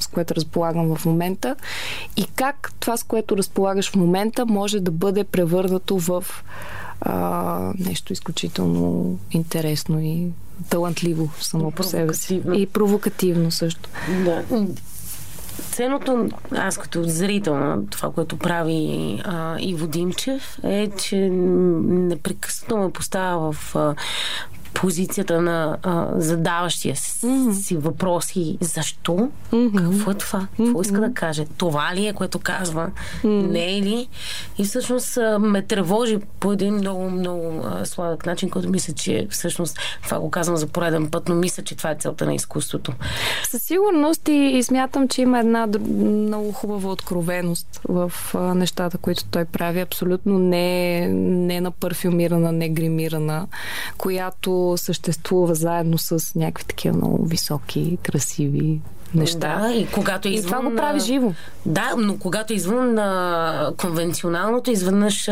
с което разполагам в момента и как това, с което разполагаш в момента, може да бъде превърнато в а, нещо изключително интересно и талантливо само по себе си. И провокативно също. Да. Ценното, аз като зрител на това, което прави а, и Водимчев, е, че непрекъснато ме поставя в а, позицията на а, задаващия си mm-hmm. въпроси. Защо? Mm-hmm. Какво е това? Какво иска да каже? Това ли е, което казва? Mm-hmm. Не е ли? И всъщност а, ме тревожи по един много, много а, сладък начин, който мисля, че всъщност това го казвам за пореден път, но мисля, че това е целта на изкуството. Със сигурност и, и смятам, че има една много хубава откровеност в а, нещата, които той прави. Абсолютно не, не на парфюмирана, не гримирана, която съществува заедно с някакви такива много високи, красиви неща. Да, и когато извън... И това го прави живо. Да, но когато извън на конвенционалното, изведнъж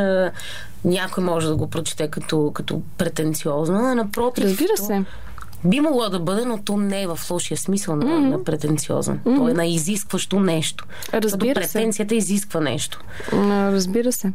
някой може да го прочете като, като претенциозно, а напротив... Разбира се. Би могло да бъде, но то не е в лошия смисъл на, mm-hmm. на претенциозен. Mm-hmm. То е на изискващо нещо. Разбира като претенцията се. изисква нещо. Разбира се.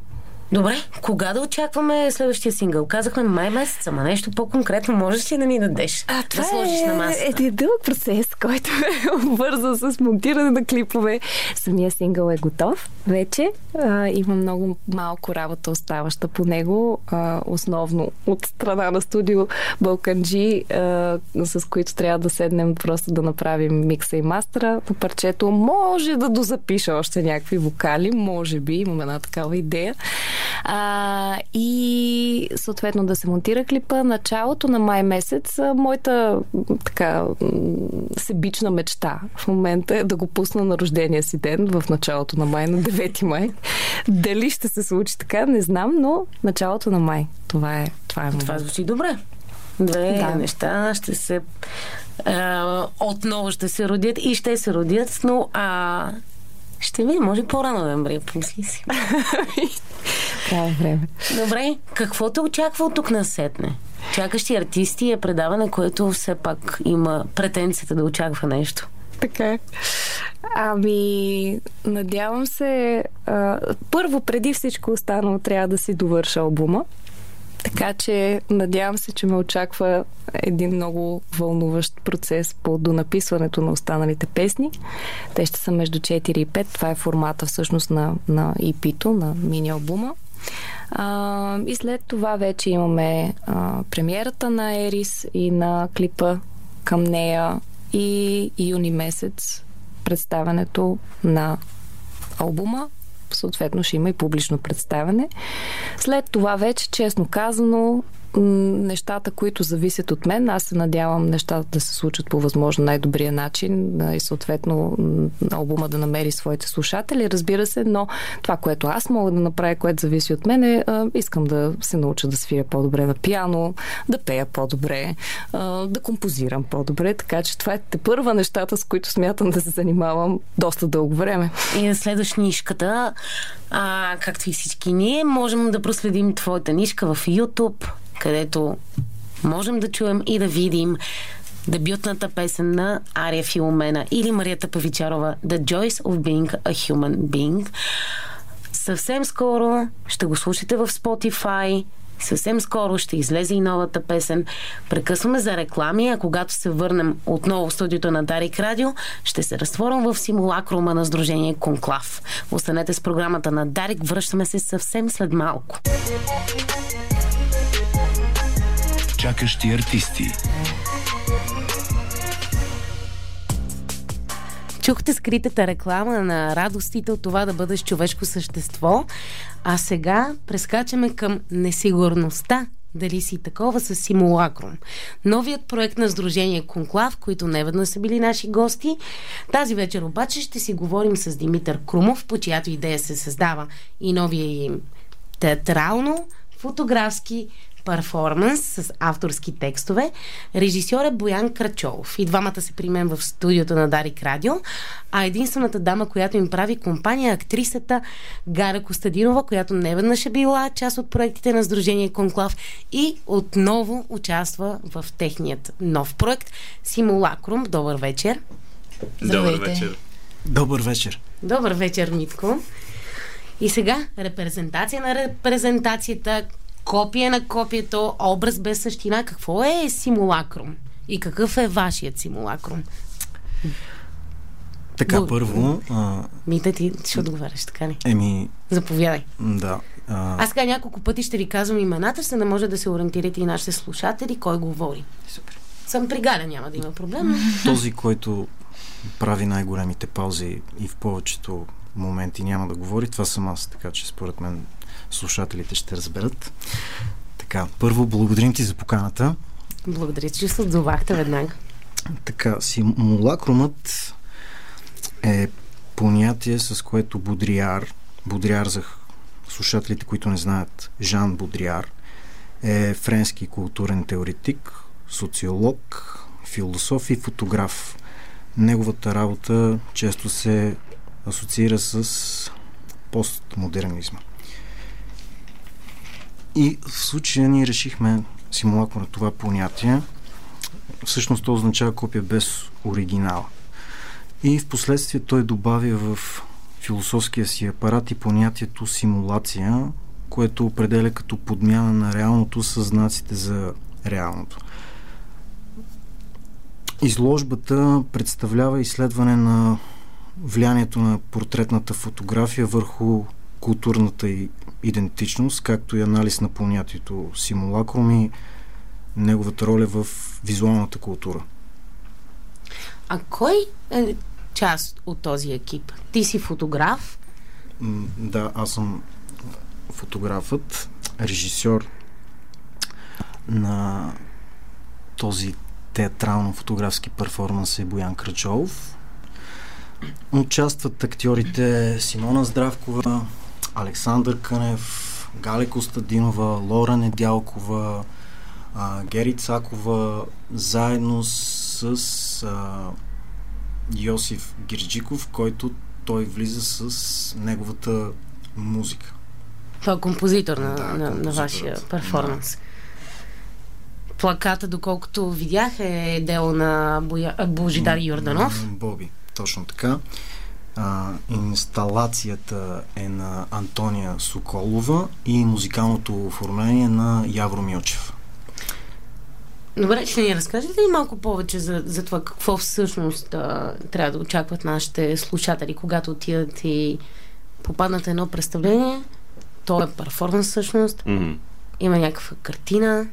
Добре, кога да очакваме следващия сингъл? Казахме май месец, ама нещо по-конкретно можеш ли да ни дадеш? А, това да сложиш е, на масата? е дълъг процес, който е обвързан с монтиране на клипове. Самия сингъл е готов вече. А, има много малко работа оставаща по него. А, основно от страна на студио Балканджи, а, с които трябва да седнем просто да направим микса и мастера. По парчето може да дозапиша още някакви вокали, може би, имам една такава идея. А, и съответно да се монтира клипа. Началото на май месец моята така себична мечта в момента е да го пусна на рождения си ден в началото на май, на 9 май. Дали ще се случи така, не знам, но началото на май. Това е това. Е това звучи добре. Две да. неща ще се а, отново ще се родят и ще се родят, но а, ще видим, може по-рано ноември, помисли си. Трябва време. Добре, какво те очаква от тук на сетне? Чакащи артисти е предаване, което все пак има претенцията да очаква нещо. Така е. Ами, надявам се. А, първо, преди всичко останало, трябва да си довърша албума. Така че надявам се, че ме очаква един много вълнуващ процес по донаписването на останалите песни. Те ще са между 4 и 5. Това е формата всъщност на, на EP-то, на мини-албума. А, и след това вече имаме а, премиерата на Ерис и на клипа към нея и юни месец представянето на албума съответно ще има и публично представяне. След това вече, честно казано, нещата, които зависят от мен. Аз се надявам нещата да се случат по възможно най-добрия начин и съответно албума да намери своите слушатели, разбира се, но това, което аз мога да направя, което зависи от мен е, искам да се науча да свиря по-добре на пиано, да пея по-добре, да композирам по-добре, така че това е те първа нещата, с които смятам да се занимавам доста дълго време. И да следваш нишката, а, както и всички ние, можем да проследим твоята нишка в YouTube, където можем да чуем и да видим дебютната песен на Ария Филомена или Марията Павичарова The Joys of Being a Human Being. Съвсем скоро ще го слушате в Spotify. Съвсем скоро ще излезе и новата песен. Прекъсваме за реклами, а когато се върнем отново в студиото на Дарик Радио, ще се разтворим в симулакрума на Сдружение Конклав. Останете с програмата на Дарик. Връщаме се съвсем след малко. Чакащи артисти. Чухте скритата реклама на радостите от това да бъдеш човешко същество, а сега прескачаме към несигурността дали си такова с симулакрум. Новият проект на Сдружение Конклав, които не веднъж са били наши гости. Тази вечер обаче ще си говорим с Димитър Крумов, по чиято идея се създава и новия им театрално, фотографски перформанс с авторски текстове. Режисьор е Боян Крачолов. И двамата се при мен в студиото на Дарик Радио. А единствената дама, която им прави компания, е актрисата Гара Костадинова, която не веднъж е била част от проектите на Сдружение Конклав и отново участва в техният нов проект Симулакрум. Добър вечер. Добър вечер. Добър вечер. Добър вечер, Митко. И сега репрезентация на репрезентацията, копие на копието, образ без същина. Какво е симулакрум? И какъв е вашият симулакрум? Така, Бу- първо... А, Мита, ти ще отговаряш, така ли? еми, Заповядай. да. А, Аз сега няколко пъти ще ви казвам имената, за да може да се ориентирате и нашите слушатели, кой говори. Супер. Съм при Галя, няма да има проблем. този, който прави най-големите паузи и в повечето моменти няма да говори, това съм аз, така че според мен слушателите ще разберат. Така, първо благодарим ти за поканата. Благодаря, че се отзовахте веднага. Така, симулакрумът е понятие, с което Бодриар, Бодриар за слушателите, които не знаят, Жан Бодриар, е френски културен теоретик, социолог, философ и фотограф. Неговата работа често се асоциира с постмодернизма. И в случая ние решихме симулакър на това понятие. Всъщност то означава копия без оригинал. И в последствие той добавя в философския си апарат и понятието симулация, което определя като подмяна на реалното с знаците за реалното. Изложбата представлява изследване на влиянието на портретната фотография върху културната и идентичност, както и анализ на понятието симулакрум и неговата роля в визуалната култура. А кой е част от този екип? Ти си фотограф. М, Да, аз съм фотографът, режисьор на този театрално-фотографски перформанс е Боян Крачолов. Участват актьорите Симона Здравкова, Александър Кънев, Галя Костадинова, Лора Недялкова, а, Гери Цакова, заедно с а, Йосиф Гирджиков, който той влиза с неговата музика. Това е композитор на, Да, на, на вашия перформанс. Плаката, доколкото видях, е дело на Боя... Божидар Йорданов. Боби, точно така. А, инсталацията е на Антония Соколова и музикалното оформление на Явро Милчев. Добре, ще ни разкажете ли малко повече за, за това какво всъщност а, трябва да очакват нашите слушатели, когато отидат и попаднат едно представление? То е перформанс всъщност, Мгм. има някаква картина,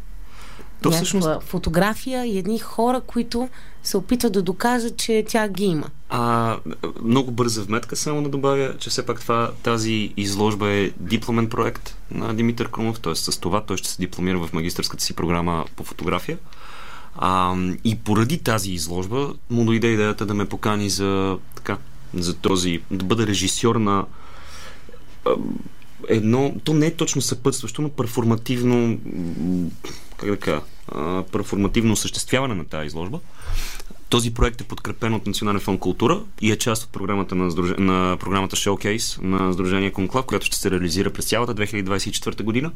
То всъщност фотография и едни хора, които се опитват да докажат, че тя ги има. А, много бърза вметка само да добавя, че все пак това, тази изложба е дипломен проект на Димитър Крумов, т.е. с това той ще се дипломира в магистърската си програма по фотография. А, и поради тази изложба му дойде идеята да ме покани за, така, за този, да бъда режисьор на едно, то не е точно съпътстващо, но перформативно, как да кажа, перформативно осъществяване на тази изложба. Този проект е подкрепен от Национален фонд култура и е част от програмата на, Сдружение, на програмата Showcase на Сдружение Конклав, която ще се реализира през цялата 2024 година.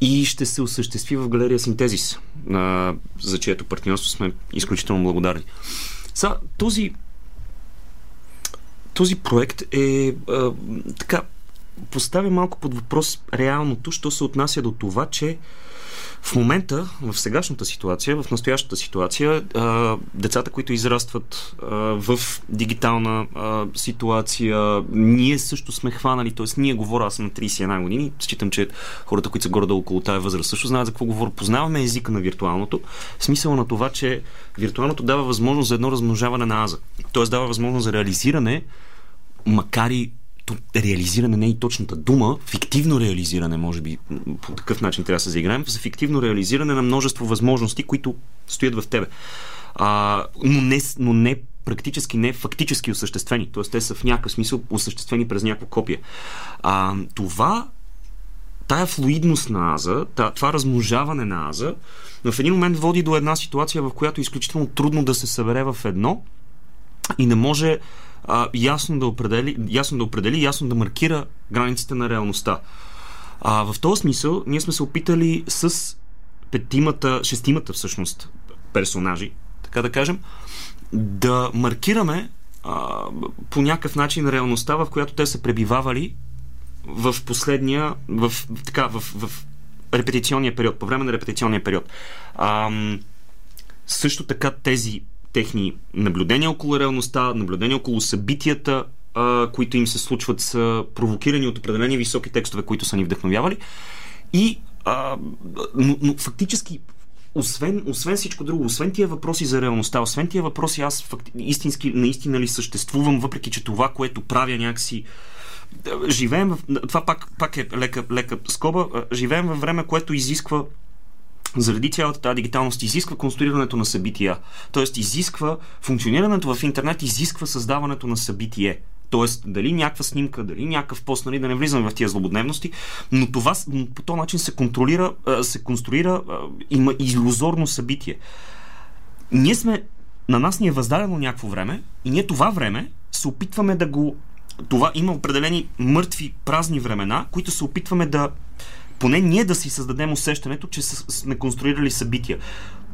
и ще се осъществи в галерия Синтезис, за чието партньорство сме изключително благодарни. Са, този, този проект е а, така поставя малко под въпрос реалното, що се отнася до това, че в момента, в сегашната ситуация, в настоящата ситуация, децата, които израстват в дигитална ситуация, ние също сме хванали, т.е. ние говоря, аз съм на 31 години, считам, че хората, които са горе около тази възраст, също знаят за какво говоря. Познаваме езика на виртуалното, смисъл на това, че виртуалното дава възможност за едно размножаване на аза. Т.е. дава възможност за реализиране, макар и реализиране не е и точната дума, фиктивно реализиране, може би по такъв начин трябва да се заиграем, за фиктивно реализиране на множество възможности, които стоят в тебе. А, но, не, но не практически не фактически осъществени. Т.е. те са в някакъв смисъл осъществени през някакво копие. А, това тая флуидност на аза, това размножаване на аза, в един момент води до една ситуация, в която е изключително трудно да се събере в едно и не може а, ясно, да определи, ясно да определи, ясно да маркира границите на реалността. А, в този смисъл ние сме се опитали с петимата, шестимата всъщност персонажи, така да кажем, да маркираме а, по някакъв начин реалността, в която те са пребивавали в последния, в, така, в, в репетиционния период, по време на репетиционния период. А, също така тези техни наблюдения около реалността, наблюдения около събитията, а, които им се случват, са провокирани от определени високи текстове, които са ни вдъхновявали. И а, но, но фактически освен, освен всичко друго, освен тия въпроси за реалността, освен тия въпроси, аз факти, истински, наистина ли съществувам, въпреки че това, което правя някакси живеем в... Това пак, пак е лека, лека скоба. Живеем във време, което изисква заради цялата тази дигиталност изисква конструирането на събития. Тоест изисква функционирането в интернет, изисква създаването на събитие. Тоест, дали някаква снимка, дали някакъв пост, нали, да не влизаме в тия злободневности, но това по този начин се контролира, се конструира, има иллюзорно събитие. Ние сме, на нас ни е въздадено някакво време и ние това време се опитваме да го това има определени мъртви, празни времена, които се опитваме да поне ние да си създадем усещането, че сме конструирали събития.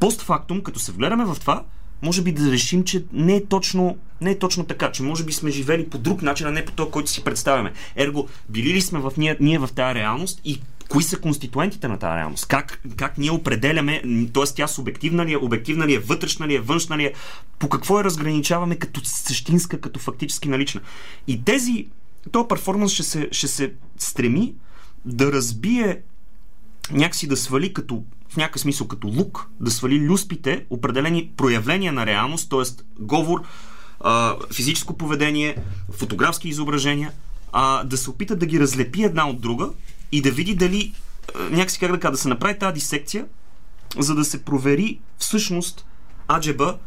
Постфактум, като се вгледаме в това, може би да решим, че не е точно, не е точно така, че може би сме живели по друг начин, а не по този, който си представяме. Ерго, били ли сме в ние, ние в тази реалност и кои са конституентите на тази реалност? Как, как ние определяме, т.е. тя субективна ли е, обективна ли е, вътрешна ли е, външна ли е, по какво я разграничаваме като същинска, като фактически налична. И тези, този перформанс ще се, ще се стреми да разбие някакси да свали като в някакъв смисъл като лук, да свали люспите, определени проявления на реалност, т.е. говор, физическо поведение, фотографски изображения, а, да се опита да ги разлепи една от друга и да види дали някакси как да кажа, да се направи тази дисекция, за да се провери всъщност аджеба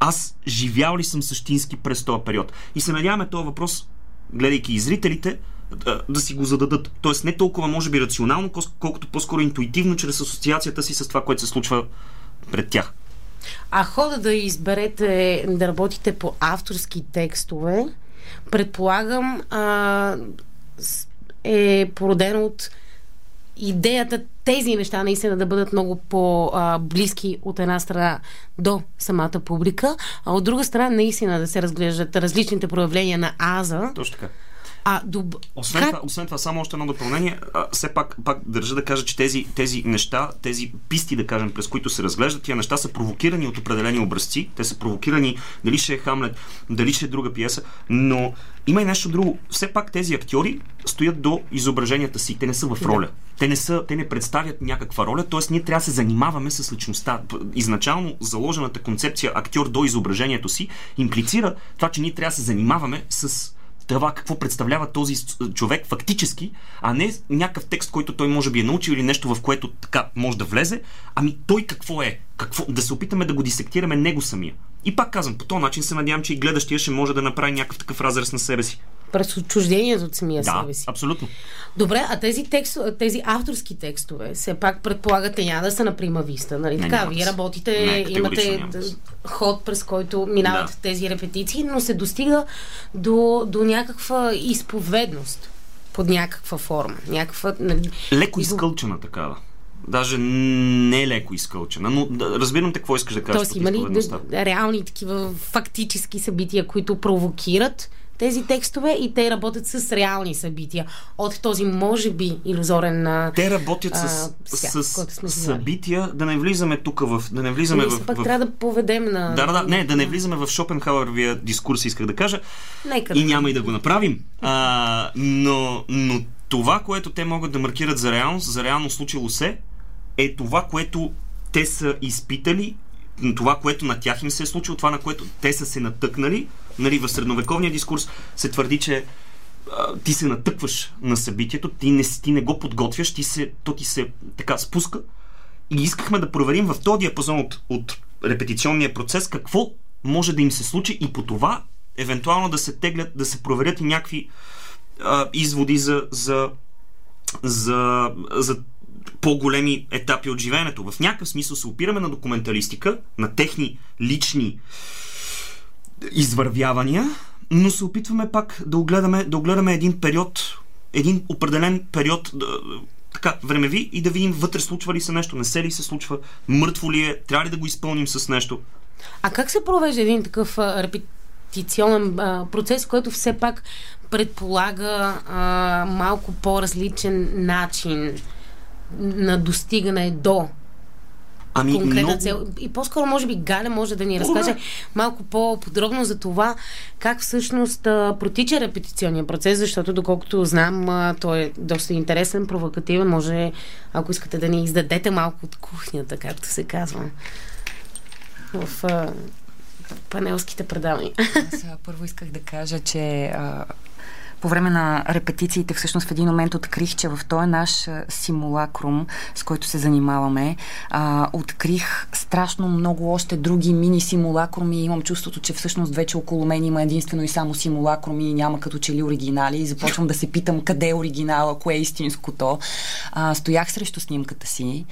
аз живял ли съм същински през този период. И се надяваме този въпрос, гледайки и зрителите, да, да си го зададат. Тоест не толкова, може би, рационално, колкото по-скоро интуитивно, чрез асоциацията си с това, което се случва пред тях. А хода да изберете да работите по авторски текстове, предполагам, а, е породено от идеята тези неща наистина да бъдат много по-близки от една страна до самата публика, а от друга страна наистина да се разглеждат различните проявления на аза. Точно така. А, доб... освен, как... това, освен това, само още едно допълнение. А, все пак, пак държа да кажа, че тези, тези неща, тези писти, да кажем, през които се разглеждат, тия неща са провокирани от определени образци. Те са провокирани дали ще е Хамлет, дали ще е друга пиеса, но има и нещо друго. Все пак тези актьори стоят до изображенията си. Те не са в роля. Те не, са, те не представят някаква роля, т.е. ние трябва да се занимаваме с личността. Изначално заложената концепция актьор до изображението си имплицира това, че ние трябва да се занимаваме с това какво представлява този човек фактически, а не някакъв текст, който той може би е научил или нещо, в което така може да влезе, ами той какво е? Какво? Да се опитаме да го дисектираме него самия. И пак казвам, по този начин се надявам, че и гледащия ще може да направи някакъв такъв разрез на себе си през отчуждението от самия да, себе си. абсолютно. Добре, а тези, текст, тези авторски текстове, все пак предполагате няма да са на прима виста, нали не, така? Вие работите, не, имате ход, през който минават да. тези репетиции, но се достига до, до някаква изповедност под някаква форма. Някаква, нали, Леко изкълчена такава. Даже не леко изкълчена, но да, разбирам те какво искаш да кажеш. Тоест има ли реални такива фактически събития, които провокират тези текстове и те работят с реални събития от този, може би, иллюзорен а, Те работят а, с, свят, с събития, да не влизаме тук в... Да не влизаме Ние в, пак в... трябва да поведем на... Да, да, да, не, да не влизаме в Шопенхауеровия дискурс, исках да кажа. Нека И няма и да го направим. А, но, но това, което те могат да маркират за реалност, за реално случило се, е това, което те са изпитали, това, което на тях им се е случило, това, на което те са се натъкнали. Нали, в средновековния дискурс се твърди, че а, ти се натъкваш на събитието, ти не, ти не го подготвяш, ти се, то ти се така спуска. И искахме да проверим в този диапазон от, от репетиционния процес какво може да им се случи и по това евентуално да се теглят, да се проверят и някакви а, изводи за, за, за, за по-големи етапи от живеенето. В някакъв смисъл се опираме на документалистика, на техни лични извървявания, но се опитваме пак да огледаме, да огледаме един период, един определен период така, времеви и да видим вътре случва ли се нещо, не се ли се случва, мъртво ли е, трябва ли да го изпълним с нещо. А как се провежда един такъв а, репетиционен а, процес, който все пак предполага а, малко по-различен начин на достигане до Ами, конкретна много... цел. И по-скоро, може би, Галя може да ни О, разкаже малко по-подробно за това как всъщност а, протича репетиционния процес, защото доколкото знам, а, той е доста интересен, провокативен. Може, ако искате да ни издадете малко от кухнята, както се казва в а, панелските предавания. Аз първо исках да кажа, че а, по време на репетициите всъщност в един момент открих, че в този наш симулакрум, с който се занимаваме, а, открих страшно много още други мини симулакруми имам чувството, че всъщност вече около мен има единствено и само симулакруми и няма като че ли оригинали и започвам да се питам къде е оригинала, кое е истинското. А, стоях срещу снимката си,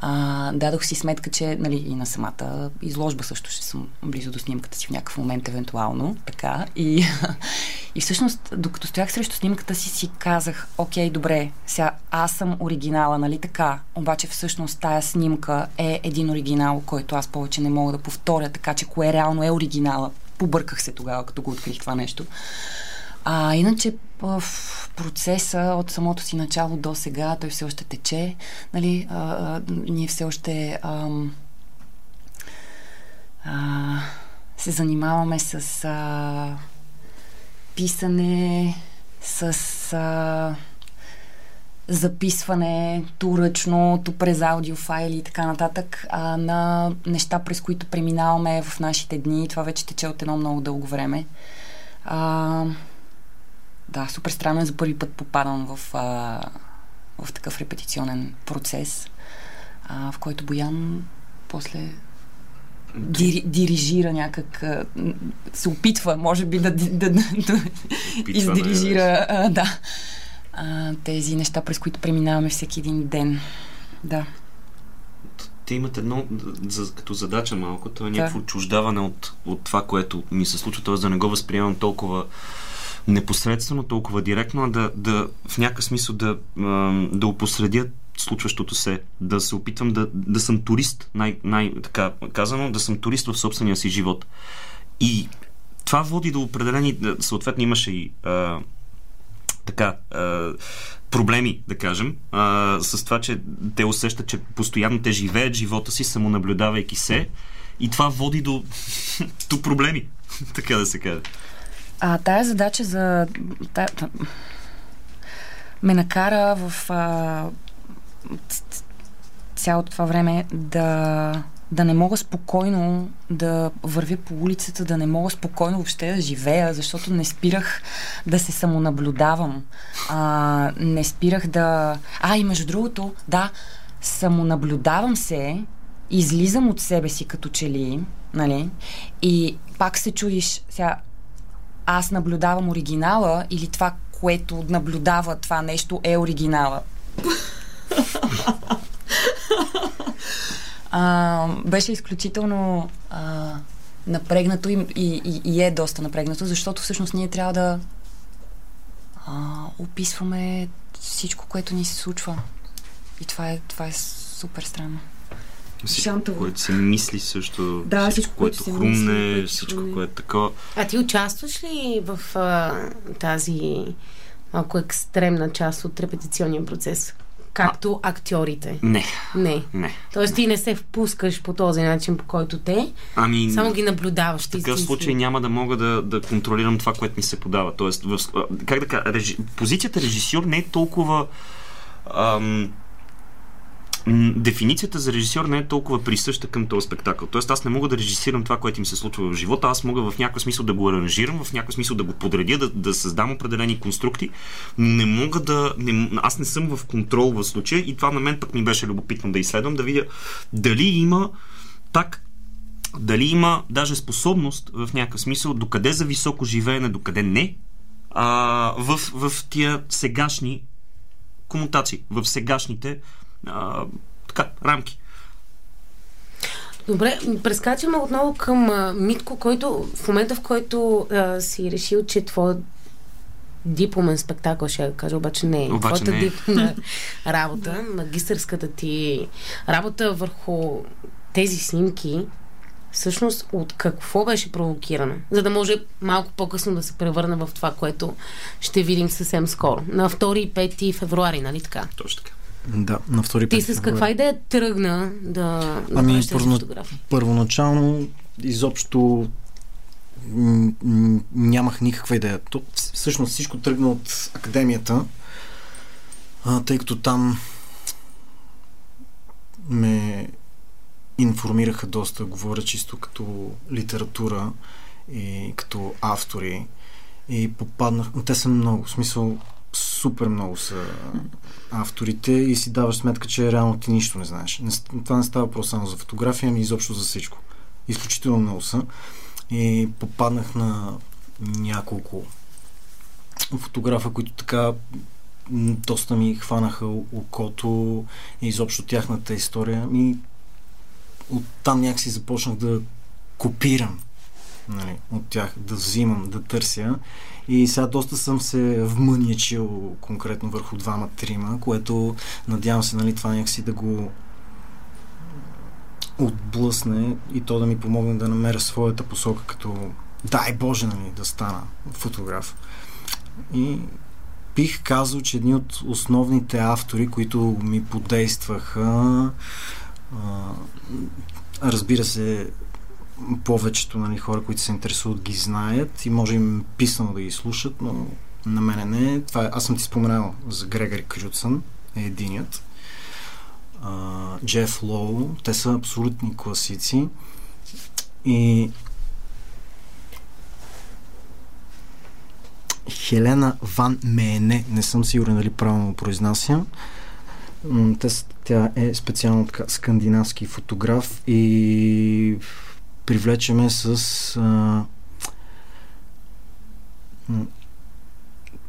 а, дадох си сметка, че нали, и на самата изложба също ще съм близо до снимката си в някакъв момент, евентуално. Така. И, и всъщност, докато стоях срещу снимката си, си казах, окей, добре, сега аз съм оригинала, нали така? Обаче всъщност тая снимка е един оригинал, който аз повече не мога да повторя, така че кое реално е оригинала. Побърках се тогава, като го открих това нещо. А иначе в процеса от самото си начало до сега, той все още тече. Нали, а, а, ние все още ам, а, се занимаваме с а, писане, с а, записване, ту през аудиофайли и така нататък, а, на неща, през които преминаваме в нашите дни. Това вече тече от едно много дълго време. А, да, супер странно е. За първи път попадам в, а, в такъв репетиционен процес, а, в който Боян после дири, дирижира някак, се опитва, може би, да, да, да, да издирижира а, да, а, тези неща, през които преминаваме всеки един ден. Да. те имат едно за, като задача малко, то е Да. някакво отчуждаване от, от това, което ми се случва, т.е. да не го възприемам толкова непосредствено, толкова директно, а да, да в някакъв смисъл да, да опосредя случващото се, да се опитвам да, да съм турист, най, най, така казано, да съм турист в собствения си живот. И това води до определени, съответно имаше и а, така, а, проблеми, да кажем, а, с това, че те усещат, че постоянно те живеят живота си, самонаблюдавайки се, и това води до, до проблеми, така да се каже. А тая задача за... Та, ме накара в а, цялото това време да, да не мога спокойно да вървя по улицата, да не мога спокойно въобще да живея, защото не спирах да се самонаблюдавам. А, не спирах да... А, и между другото, да, самонаблюдавам се, излизам от себе си като че ли, нали? И пак се чудиш, сега, аз наблюдавам оригинала или това, което наблюдава това нещо е оригинала. а, беше изключително а, напрегнато и, и, и, е доста напрегнато, защото всъщност ние трябва да а, описваме всичко, което ни се случва. И това е, това е супер странно. Всичко, Шантово. което се мисли също, Да, всичко, всичко, което което се хрумне, мисли, всичко, хрумне. което е такова. А ти участваш ли в а, тази малко екстремна част от репетиционния процес? Както актьорите. Не, Не. не. Тоест ти не се впускаш по този начин, по който те, Ами, само ги наблюдаваш. в такъв случай няма да мога да, да контролирам това, което ми се подава. Тоест, в, а, как да кажа, режи, позицията режисьор не е толкова... Ам, дефиницията за режисьор не е толкова присъща към този спектакъл. Тоест аз не мога да режисирам това, което им се случва в живота, аз мога в някакъв смисъл да го аранжирам, в някакъв смисъл да го подредя, да, да създам определени конструкти, но не мога да... Не, аз не съм в контрол в случая и това на мен пък ми беше любопитно да изследвам, да видя дали има так дали има даже способност в някакъв смисъл, докъде за високо живеене, докъде не, а, в, в тия сегашни комутации, в сегашните а, така, рамки. Добре, прескачаме отново към а, Митко, който в момента, в който а, си решил, че твой дипломен спектакъл, ще кажа, обаче не е. Обаче Твоята не е. дипломна работа, магистърската ти работа върху тези снимки, всъщност от какво беше провокирана? За да може малко по-късно да се превърне в това, което ще видим съвсем скоро. На 2 и 5 февруари, нали така? Точно така. Да, на втори Ти с каква идея тръгна да Ами, направиш тези първо- фотографии? Първоначално изобщо м- м- нямах никаква идея. То, всъщност всичко тръгна от академията, а, тъй като там ме информираха доста, говоря чисто като литература и като автори. И попаднах. Те са много, в смисъл супер много са авторите и си даваш сметка, че реално ти нищо не знаеш. Това не става просто само за фотография, ами изобщо за всичко. Изключително много са. И попаднах на няколко фотографа, които така доста ми хванаха окото и изобщо тяхната история. И оттам някакси започнах да копирам нали, от тях, да взимам, да търся. И сега доста съм се вмънячил конкретно върху двама-трима, което надявам се нали, това някакси да го отблъсне и то да ми помогне да намеря своята посока, като дай Боже нали, да стана фотограф. И бих казал, че едни от основните автори, които ми подействаха, а, разбира се, повечето нали, хора, които се интересуват, ги знаят и може им писано да ги слушат, но на мене не. Това, е- аз съм ти споменал за Грегори Крюцън, е единият. А, Джеф Лоу, те са абсолютни класици. И Хелена Ван Мене, не съм сигурен дали правилно произнасям. Тя е специално така скандинавски фотограф и привлечеме с а,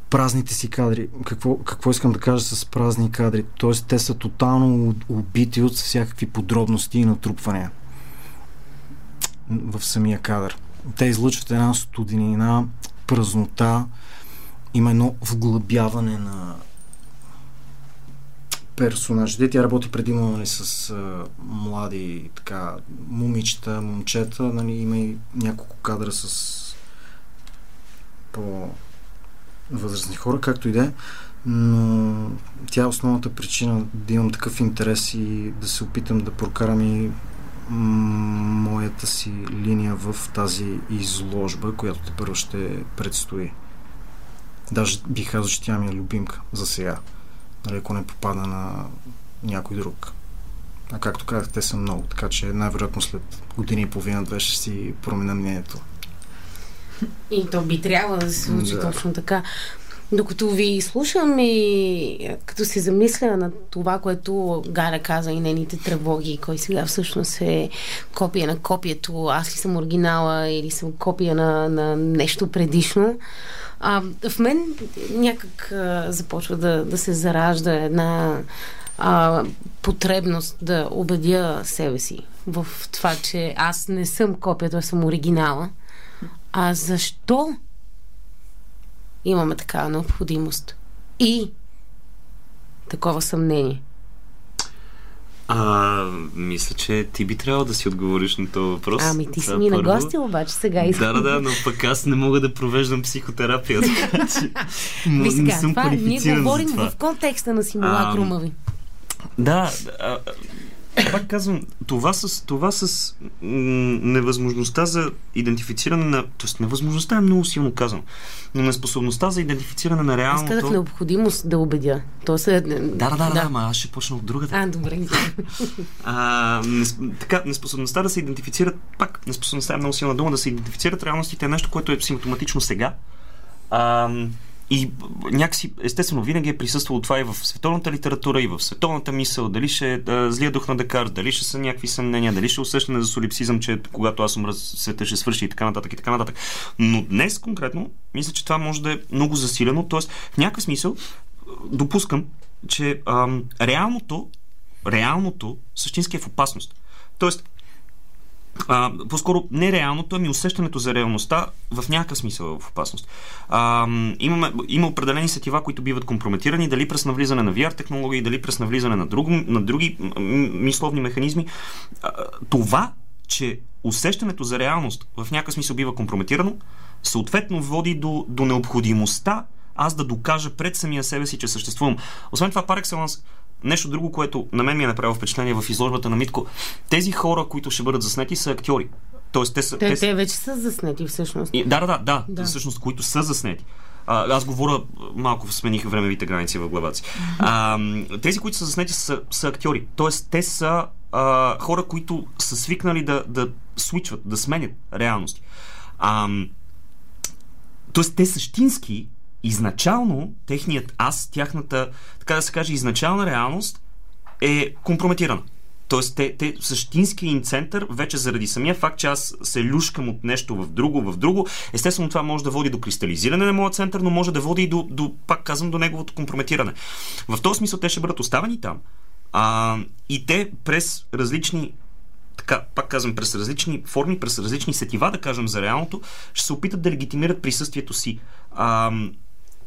празните си кадри. Какво, какво искам да кажа с празни кадри? Тоест, те са тотално убити от всякакви подробности и натрупвания в самия кадър. Те излъчват една студенина, празнота, има едно вглъбяване на персонажите. Тя работи предимно нали, с а, млади така, момичета, момчета. Нали, има и няколко кадра с по-възрастни хора, както и да е. Но тя е основната причина да имам такъв интерес и да се опитам да прокарам и моята си линия в тази изложба, която те първо ще предстои. Даже бих казал, че тя ми е любимка за сега. Нали, ако не попада на някой друг. А както казах, те са много, така че най-вероятно след години и половина-две ще си променя мнението. И то би трябвало да се случи Да. точно така. Докато ви слушам и е, като се замисля на това, което Галя каза и нейните тревоги, кой сега всъщност е копия на копието, аз ли съм оригинала или съм копия на, на нещо предишно, а, в мен някак а, започва да, да се заражда една а, потребност да убедя себе си в това, че аз не съм копията, а съм оригинала. А защо имаме такава необходимост и такова съмнение? А, мисля, че ти би трябвало да си отговориш на този въпрос. Ами ти си ми на първо. гости, обаче сега искам. Да, да, да, но пък аз не мога да провеждам психотерапия, така че не сега, съм това, ние квалифициран говорим това. в контекста на симулакрума ви. Да, а, пак казвам, това с, това с невъзможността за идентифициране на... Тоест, невъзможността е много силно казано, но неспособността за идентифициране на Аз реалното... казах необходимост да убедя. То се... Да, да, да, да, ама аз ще почна от другата. А, добре. А, нес, така, неспособността да се идентифицират, пак, неспособността е много силна дума, да се идентифицират реалностите е нещо, което е симптоматично сега. А, и някакси, естествено, винаги е присъствало това и в световната литература, и в световната мисъл, дали ще е злия дух на Декар, дали ще са някакви съмнения, дали ще усещане за солипсизъм, че когато аз умра, света ще свърши и така нататък, и така нататък. Но днес конкретно, мисля, че това може да е много засилено, т.е. в някакъв смисъл допускам, че ам, реалното, реалното същински е в опасност. Тоест, а, по-скоро не реалното, ами усещането за реалността в някакъв смисъл е в опасност. А, имаме, има определени сетива, които биват компрометирани, дали през навлизане на VR технологии, дали през навлизане на, друго, на други мисловни механизми. А, това, че усещането за реалност в някакъв смисъл бива компрометирано, съответно води до, до необходимостта аз да докажа пред самия себе си, че съществувам. Освен това, par excellence, нещо друго, което на мен ми е направило впечатление в изложбата на Митко, тези хора, които ще бъдат заснети, са актьори. Тоест, те са. Те, са- те вече са заснети всъщност. и, да, да, да, да, Да. всъщност, които са заснети. А, аз говоря, малко смених времевите граници в главата си. А, тези, които са заснети, са, са актьори. Тоест, те са а, хора, които са свикнали да, да свичват, да сменят реалности. А, тоест, те същински, изначално, техният аз, тяхната, така да се каже, изначална реалност е компрометирана. Тоест, те, те същинския им център, вече заради самия факт, че аз се люшкам от нещо в друго, в друго, естествено това може да води до кристализиране на моя център, но може да води и до, до пак казвам, до неговото компрометиране. В този смисъл те ще бъдат оставени там. А, и те през различни така, пак казвам, през различни форми, през различни сетива, да кажем, за реалното, ще се опитат да легитимират присъствието си. А,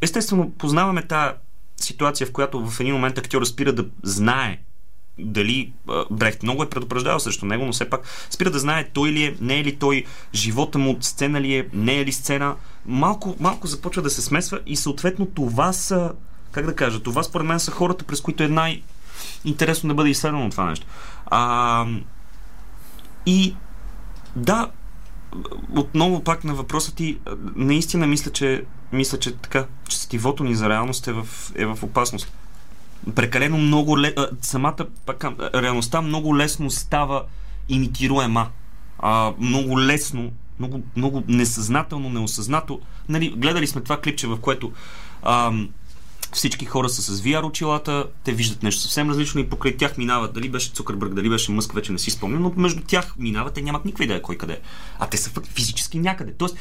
естествено, познаваме тази ситуация, в която в един момент актьора спира да знае дали Брехт много е предупреждавал срещу него, но все пак спира да знае той ли е, не е ли той, живота му сцена ли е, не е ли сцена. Малко, малко започва да се смесва и съответно това са, как да кажа, това според мен са хората, през които е най-интересно да бъде изследвано това нещо. А, и да, отново пак на въпроса ти, наистина мисля, че мисля, че така, че сетивото ни за реалност е в, е в опасност. Прекалено много ле... а, самата пак, а, реалността много лесно става имитируема. А, много лесно, много, много несъзнателно, неосъзнато. Нали, гледали сме това клипче, в което ам, всички хора са с VR очилата, те виждат нещо съвсем различно и покрай тях минават, дали беше Цукърбърг, дали беше Мъск, вече не си спомням, но между тях минават, те нямат никаква идея кой къде е. А те са физически някъде. Тоест,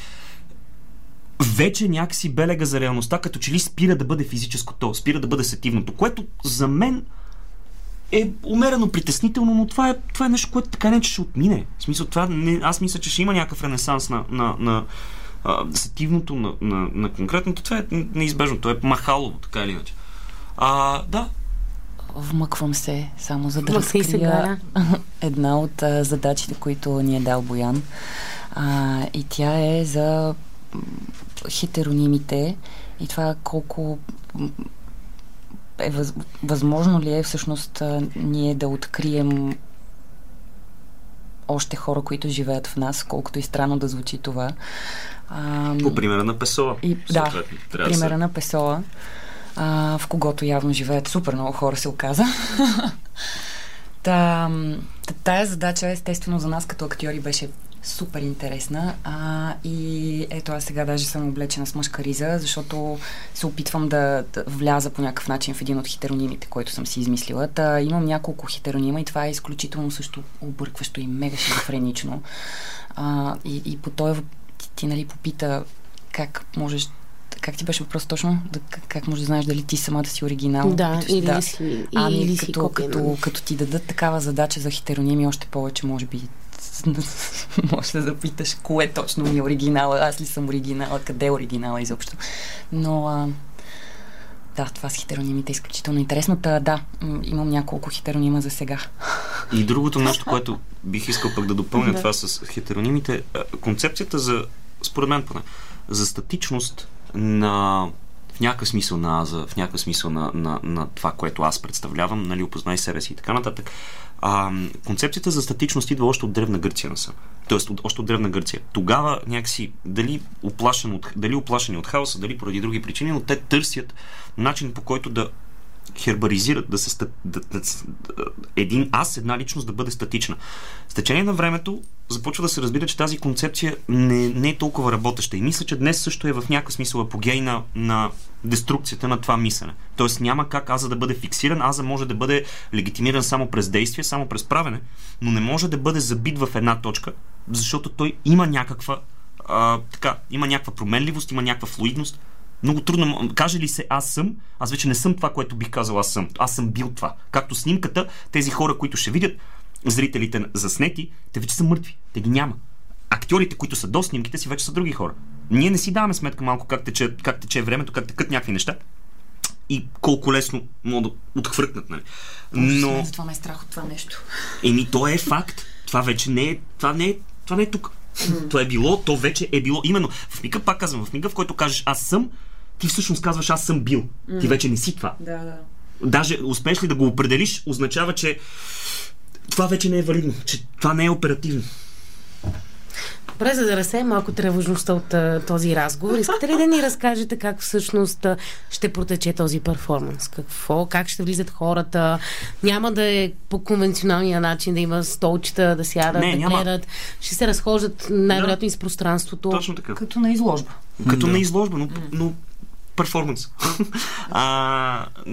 вече някакси белега за реалността, като че ли спира да бъде физическото, спира да бъде сетивното, което за мен е умерено притеснително, но това е, това е нещо, което така не че ще отмине. В смисъл, това не, аз мисля, че ще има някакъв ренесанс на, на, на а, сетивното, на, на, на конкретното. Това е неизбежно. То е махалово, така или иначе. А, да, Вмъквам се, само за да Галя. разкрия една от а, задачите, които ни е дал Боян. А, и тя е за хетеронимите и това колко е въз, възможно ли е всъщност ние да открием още хора, които живеят в нас, колкото и странно да звучи това. А, по примера на Песола. и, да, Трябва да примера се- на Песола, а, в когото явно живеят супер много хора, се оказа. Та, тая задача, естествено, за нас като актьори беше супер интересна. А, и ето аз сега даже съм облечена с мъжка риза, защото се опитвам да, да вляза по някакъв начин в един от хетеронимите, който съм си измислила. Та, имам няколко хетеронима и това е изключително също объркващо и мега шизофренично. А, и, и по този ти, ти нали, попита как можеш как ти беше въпрос точно? Да, как, как можеш да знаеш дали ти самата си оригинал? Да, или да. си, Ами, или си като, като, като ти дадат такава задача за хетероними, още повече, може би, може да запиташ кое точно ми е оригинала, аз ли съм оригинала, къде е оригинала изобщо. Но а, да, това с хетеронимите е изключително интересно. Та, да, имам няколко хетеронима за сега. И другото нещо, което бих искал пък да допълня това с хетеронимите, концепцията за, според мен поне, за статичност на в някакъв смисъл на аза, в някакъв смисъл на, на, на това, което аз представлявам, нали, опознай себе си и така нататък. А, концепцията за статичност идва още от Древна Гърция насам. Тоест, от, още от Древна Гърция. Тогава някакси, дали оплашени от, дали оплашени от хаоса, дали поради други причини, но те търсят начин по който да хербаризират, да се да, да, да, един аз, една личност да бъде статична. С течение на времето започва да се разбира, че тази концепция не, не е толкова работеща. И мисля, че днес също е в някакъв смисъл апогей на, на деструкцията на това мислене. Тоест няма как аза да бъде фиксиран, аза може да бъде легитимиран само през действие, само през правене, но не може да бъде забит в една точка, защото той има някаква а, така, има някаква променливост, има някаква флуидност, много трудно. Каже ли се аз съм, аз вече не съм това, което бих казал аз съм. Аз съм бил това. Както снимката, тези хора, които ще видят зрителите заснети, те вече са мъртви. Те ги няма. Актьорите, които са до снимките си, вече са други хора. Ние не си даваме сметка малко как тече, как тече времето, как текат някакви неща и колко лесно могат да отхвъркнат. Нали? Но... Това ме е страх от това нещо. Еми, то е факт. Това вече не е, това не е, това не е тук. Mm. То е било, то вече е било. Именно в мига, пак казвам, в мига, в който кажеш аз съм, ти всъщност казваш аз съм бил. Mm. Ти вече не си това. Да, да. Даже успеш ли да го определиш, означава, че това вече не е валидно, че това не е оперативно. Добре, за да разсеем малко тревожността от а, този разговор, искате ли да ни разкажете как всъщност а, ще протече този перформанс? Какво, как ще влизат хората? Няма да е по конвенционалния начин да има столчета, да сядат, Не, да няма. гледат. Ще се разхождат най-вероятно из пространството. Точно така. Като на изложба. Като на изложба, но, но перформанс.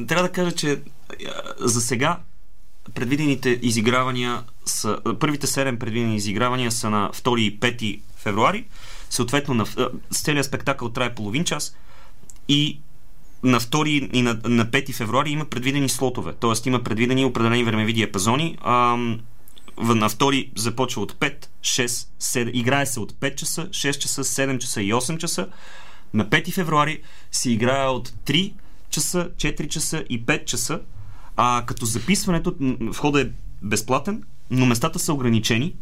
трябва да кажа, че за сега предвидените изигравания са, първите 7 предвидени изигравания са на 2 и 5 февруари. Съответно, на, с целият спектакъл трае половин час и на 2 и на, на 5 февруари има предвидени слотове, т.е. има предвидени определени времеви диапазони. А, на 2 започва от 5, 6, 7, играе се от 5 часа, 6 часа, 7 часа и 8 часа. На 5 февруари се играе от 3 часа, 4 часа и 5 часа, а като записването, входа е безплатен, но местата са ограничени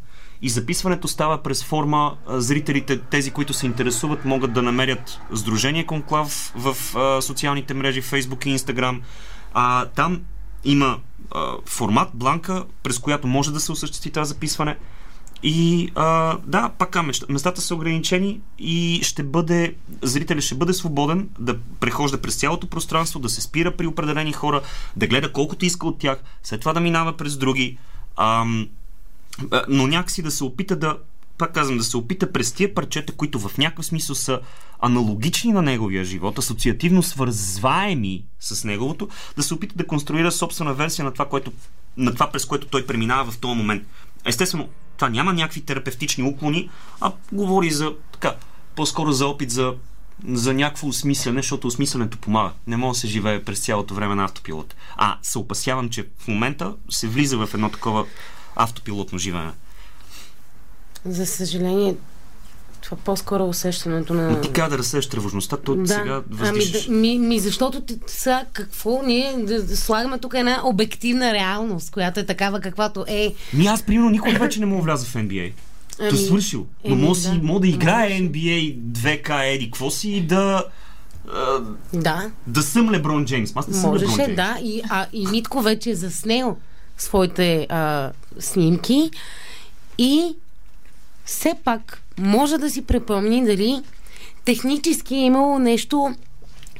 и записването става през форма зрителите, тези, които се интересуват, могат да намерят Сдружение Конклав в а, социалните мрежи Facebook и Instagram. А, там има а, формат, бланка, през която може да се осъществи това записване. И а, да, пак местата са ограничени и ще бъде, зрителя ще бъде свободен да прехожда през цялото пространство, да се спира при определени хора, да гледа колкото иска от тях, след това да минава през други. А, но някакси да се опита да, пак казвам, да се опита през тия парчета, които в някакъв смисъл са аналогични на неговия живот, асоциативно свързваеми с неговото, да се опита да конструира собствена версия на това, което, на това през което той преминава в този момент. Естествено, това няма някакви терапевтични уклони, а говори за така, по-скоро за опит за, за някакво осмислене, защото осмисленето помага. Не може да се живее през цялото време на автопилот. А се опасявам, че в момента се влиза в едно такова автопилотно живеене. За съжаление, по-скоро усещането на... Но ти как да разсееш тревожността, то да. сега въздишаш. Ами, да, ми, ми, защото сега какво? Ние да, да слагаме тук една обективна реалност, която е такава каквато е. Ми аз, примерно, никой вече не мога вляза в NBA. Ами, То свършил. Но може да, мога да играе NBA 2K, еди, какво си и да... Да. Да съм Леброн Джеймс. Аз не съм Можеше, Леброн Джеймс. да. И, а, и Митко вече е заснел своите а, снимки и все пак може да си препомни дали технически е имало нещо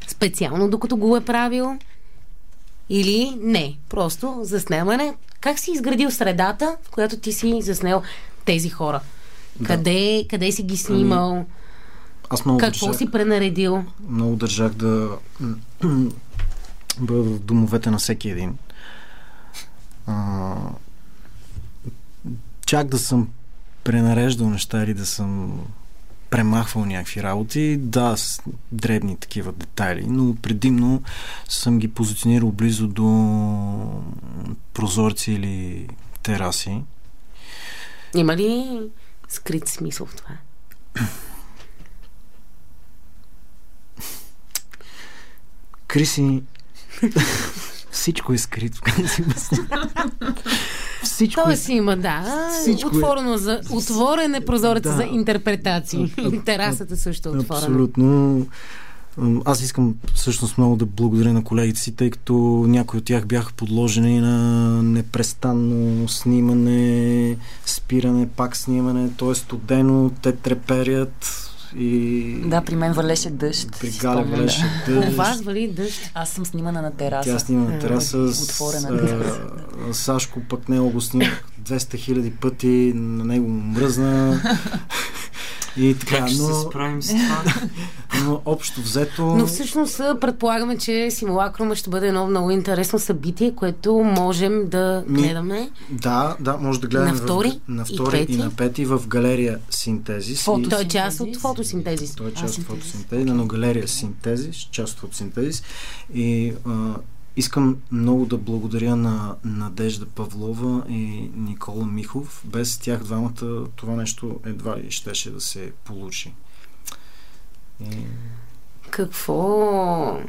специално, докато го е правил или не. Просто заснемане. Как си изградил средата, в която ти си заснел тези хора? Да. Къде, къде си ги снимал? Ами, аз много Какво държах, си пренаредил? Много държах да бъда в домовете на всеки един. А, чак да съм пренареждал неща или да съм премахвал някакви работи, да, с дребни такива детайли, но предимно съм ги позиционирал близо до прозорци или тераси. Има ли скрит смисъл в това? Криси, всичко е. Всичко е... Той си има, да. Всичко е- Отворено за, отворен е прозореца Да. за интерпретации. А- Терасата също е отворена. Абсолютно. Аз искам всъщност много да благодаря на колегите си, тъй като някои от тях бяха подложени на непрестанно снимане, спиране, пак снимане, т.е. студено, те треперят и Да, при мен валеше дъжд. при Галя валеше У дъжд. вас вали дъжд. Аз съм снимана на тераса. Тя снима на тераса с, Отворена а, тераса. Сашко пък него го снимах 200 хиляди пъти, на него му мръзна. И така, Как ще но, се справим с това? но общо взето... Но всъщност предполагаме, че симулакрума ще бъде едно много интересно събитие, което можем да Ми, гледаме. Да, да, може да гледаме На втори в, на и втори и, пети? на пети в галерия Синтезис. Фото. И, Той е част от Синтезис. фотосинтезис. той е А, част от Синтезис. фотосинтезис, но галерия Синтезис, част от фотосинтезис. И а, искам много да благодаря на Надежда Павлова и Никола Михов. Без тях двамата това нещо едва ли щеше да се получи. И... Какво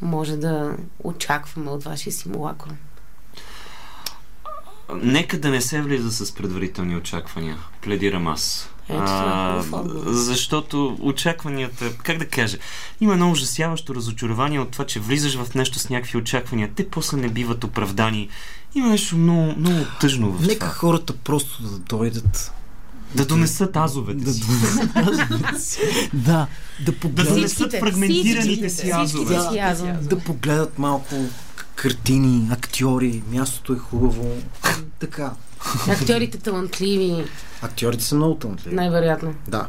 може да очакваме от вашия симулакрум? Нека да не се влиза с предварителни очаквания. Пледирам аз. Ето, отговор. защото очакванията, как да кажа, има едно ужасяващо разочарование от това, че влизаш в нещо с някакви очаквания. Те после не биват оправдани. Има нещо много, много тъжно в Нека това. хората просто да дойдат. Да донесат азовете Да, си. да, да Да погледнат. донесат Всичките, фрагментираните всичките, си азове. всичките си азове. да погледат малко картини, актьори, мястото е хубаво. Така. Актьорите талантливи, Актьорите са много талантливи. най-вероятно. Да.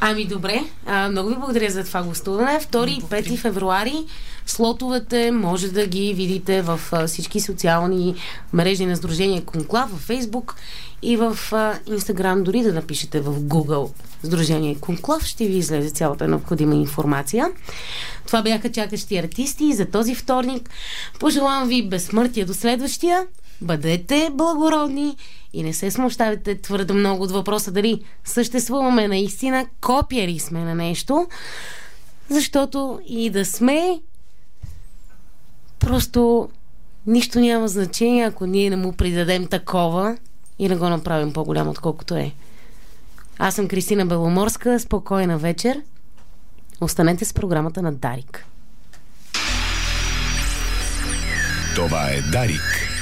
Ами добре, а, много ви благодаря за това гостуване. 2 и 5 февруари слотовете може да ги видите в а, всички социални мрежи на Сдружение Конклав, в Фейсбук и в Инстаграм, дори да напишете в Google Сдружение Конклав, ще ви излезе цялата необходима информация. Това бяха чакащи артисти за този вторник. Пожелавам ви безсмъртие до следващия. Бъдете благородни и не се смущавайте твърде много от въпроса дали съществуваме наистина, копия ли сме на нещо, защото и да сме, просто нищо няма значение, ако ние не му придадем такова и не го направим по-голям, отколкото е. Аз съм Кристина Беломорска. Спокойна вечер. Останете с програмата на Дарик. Това е Дарик.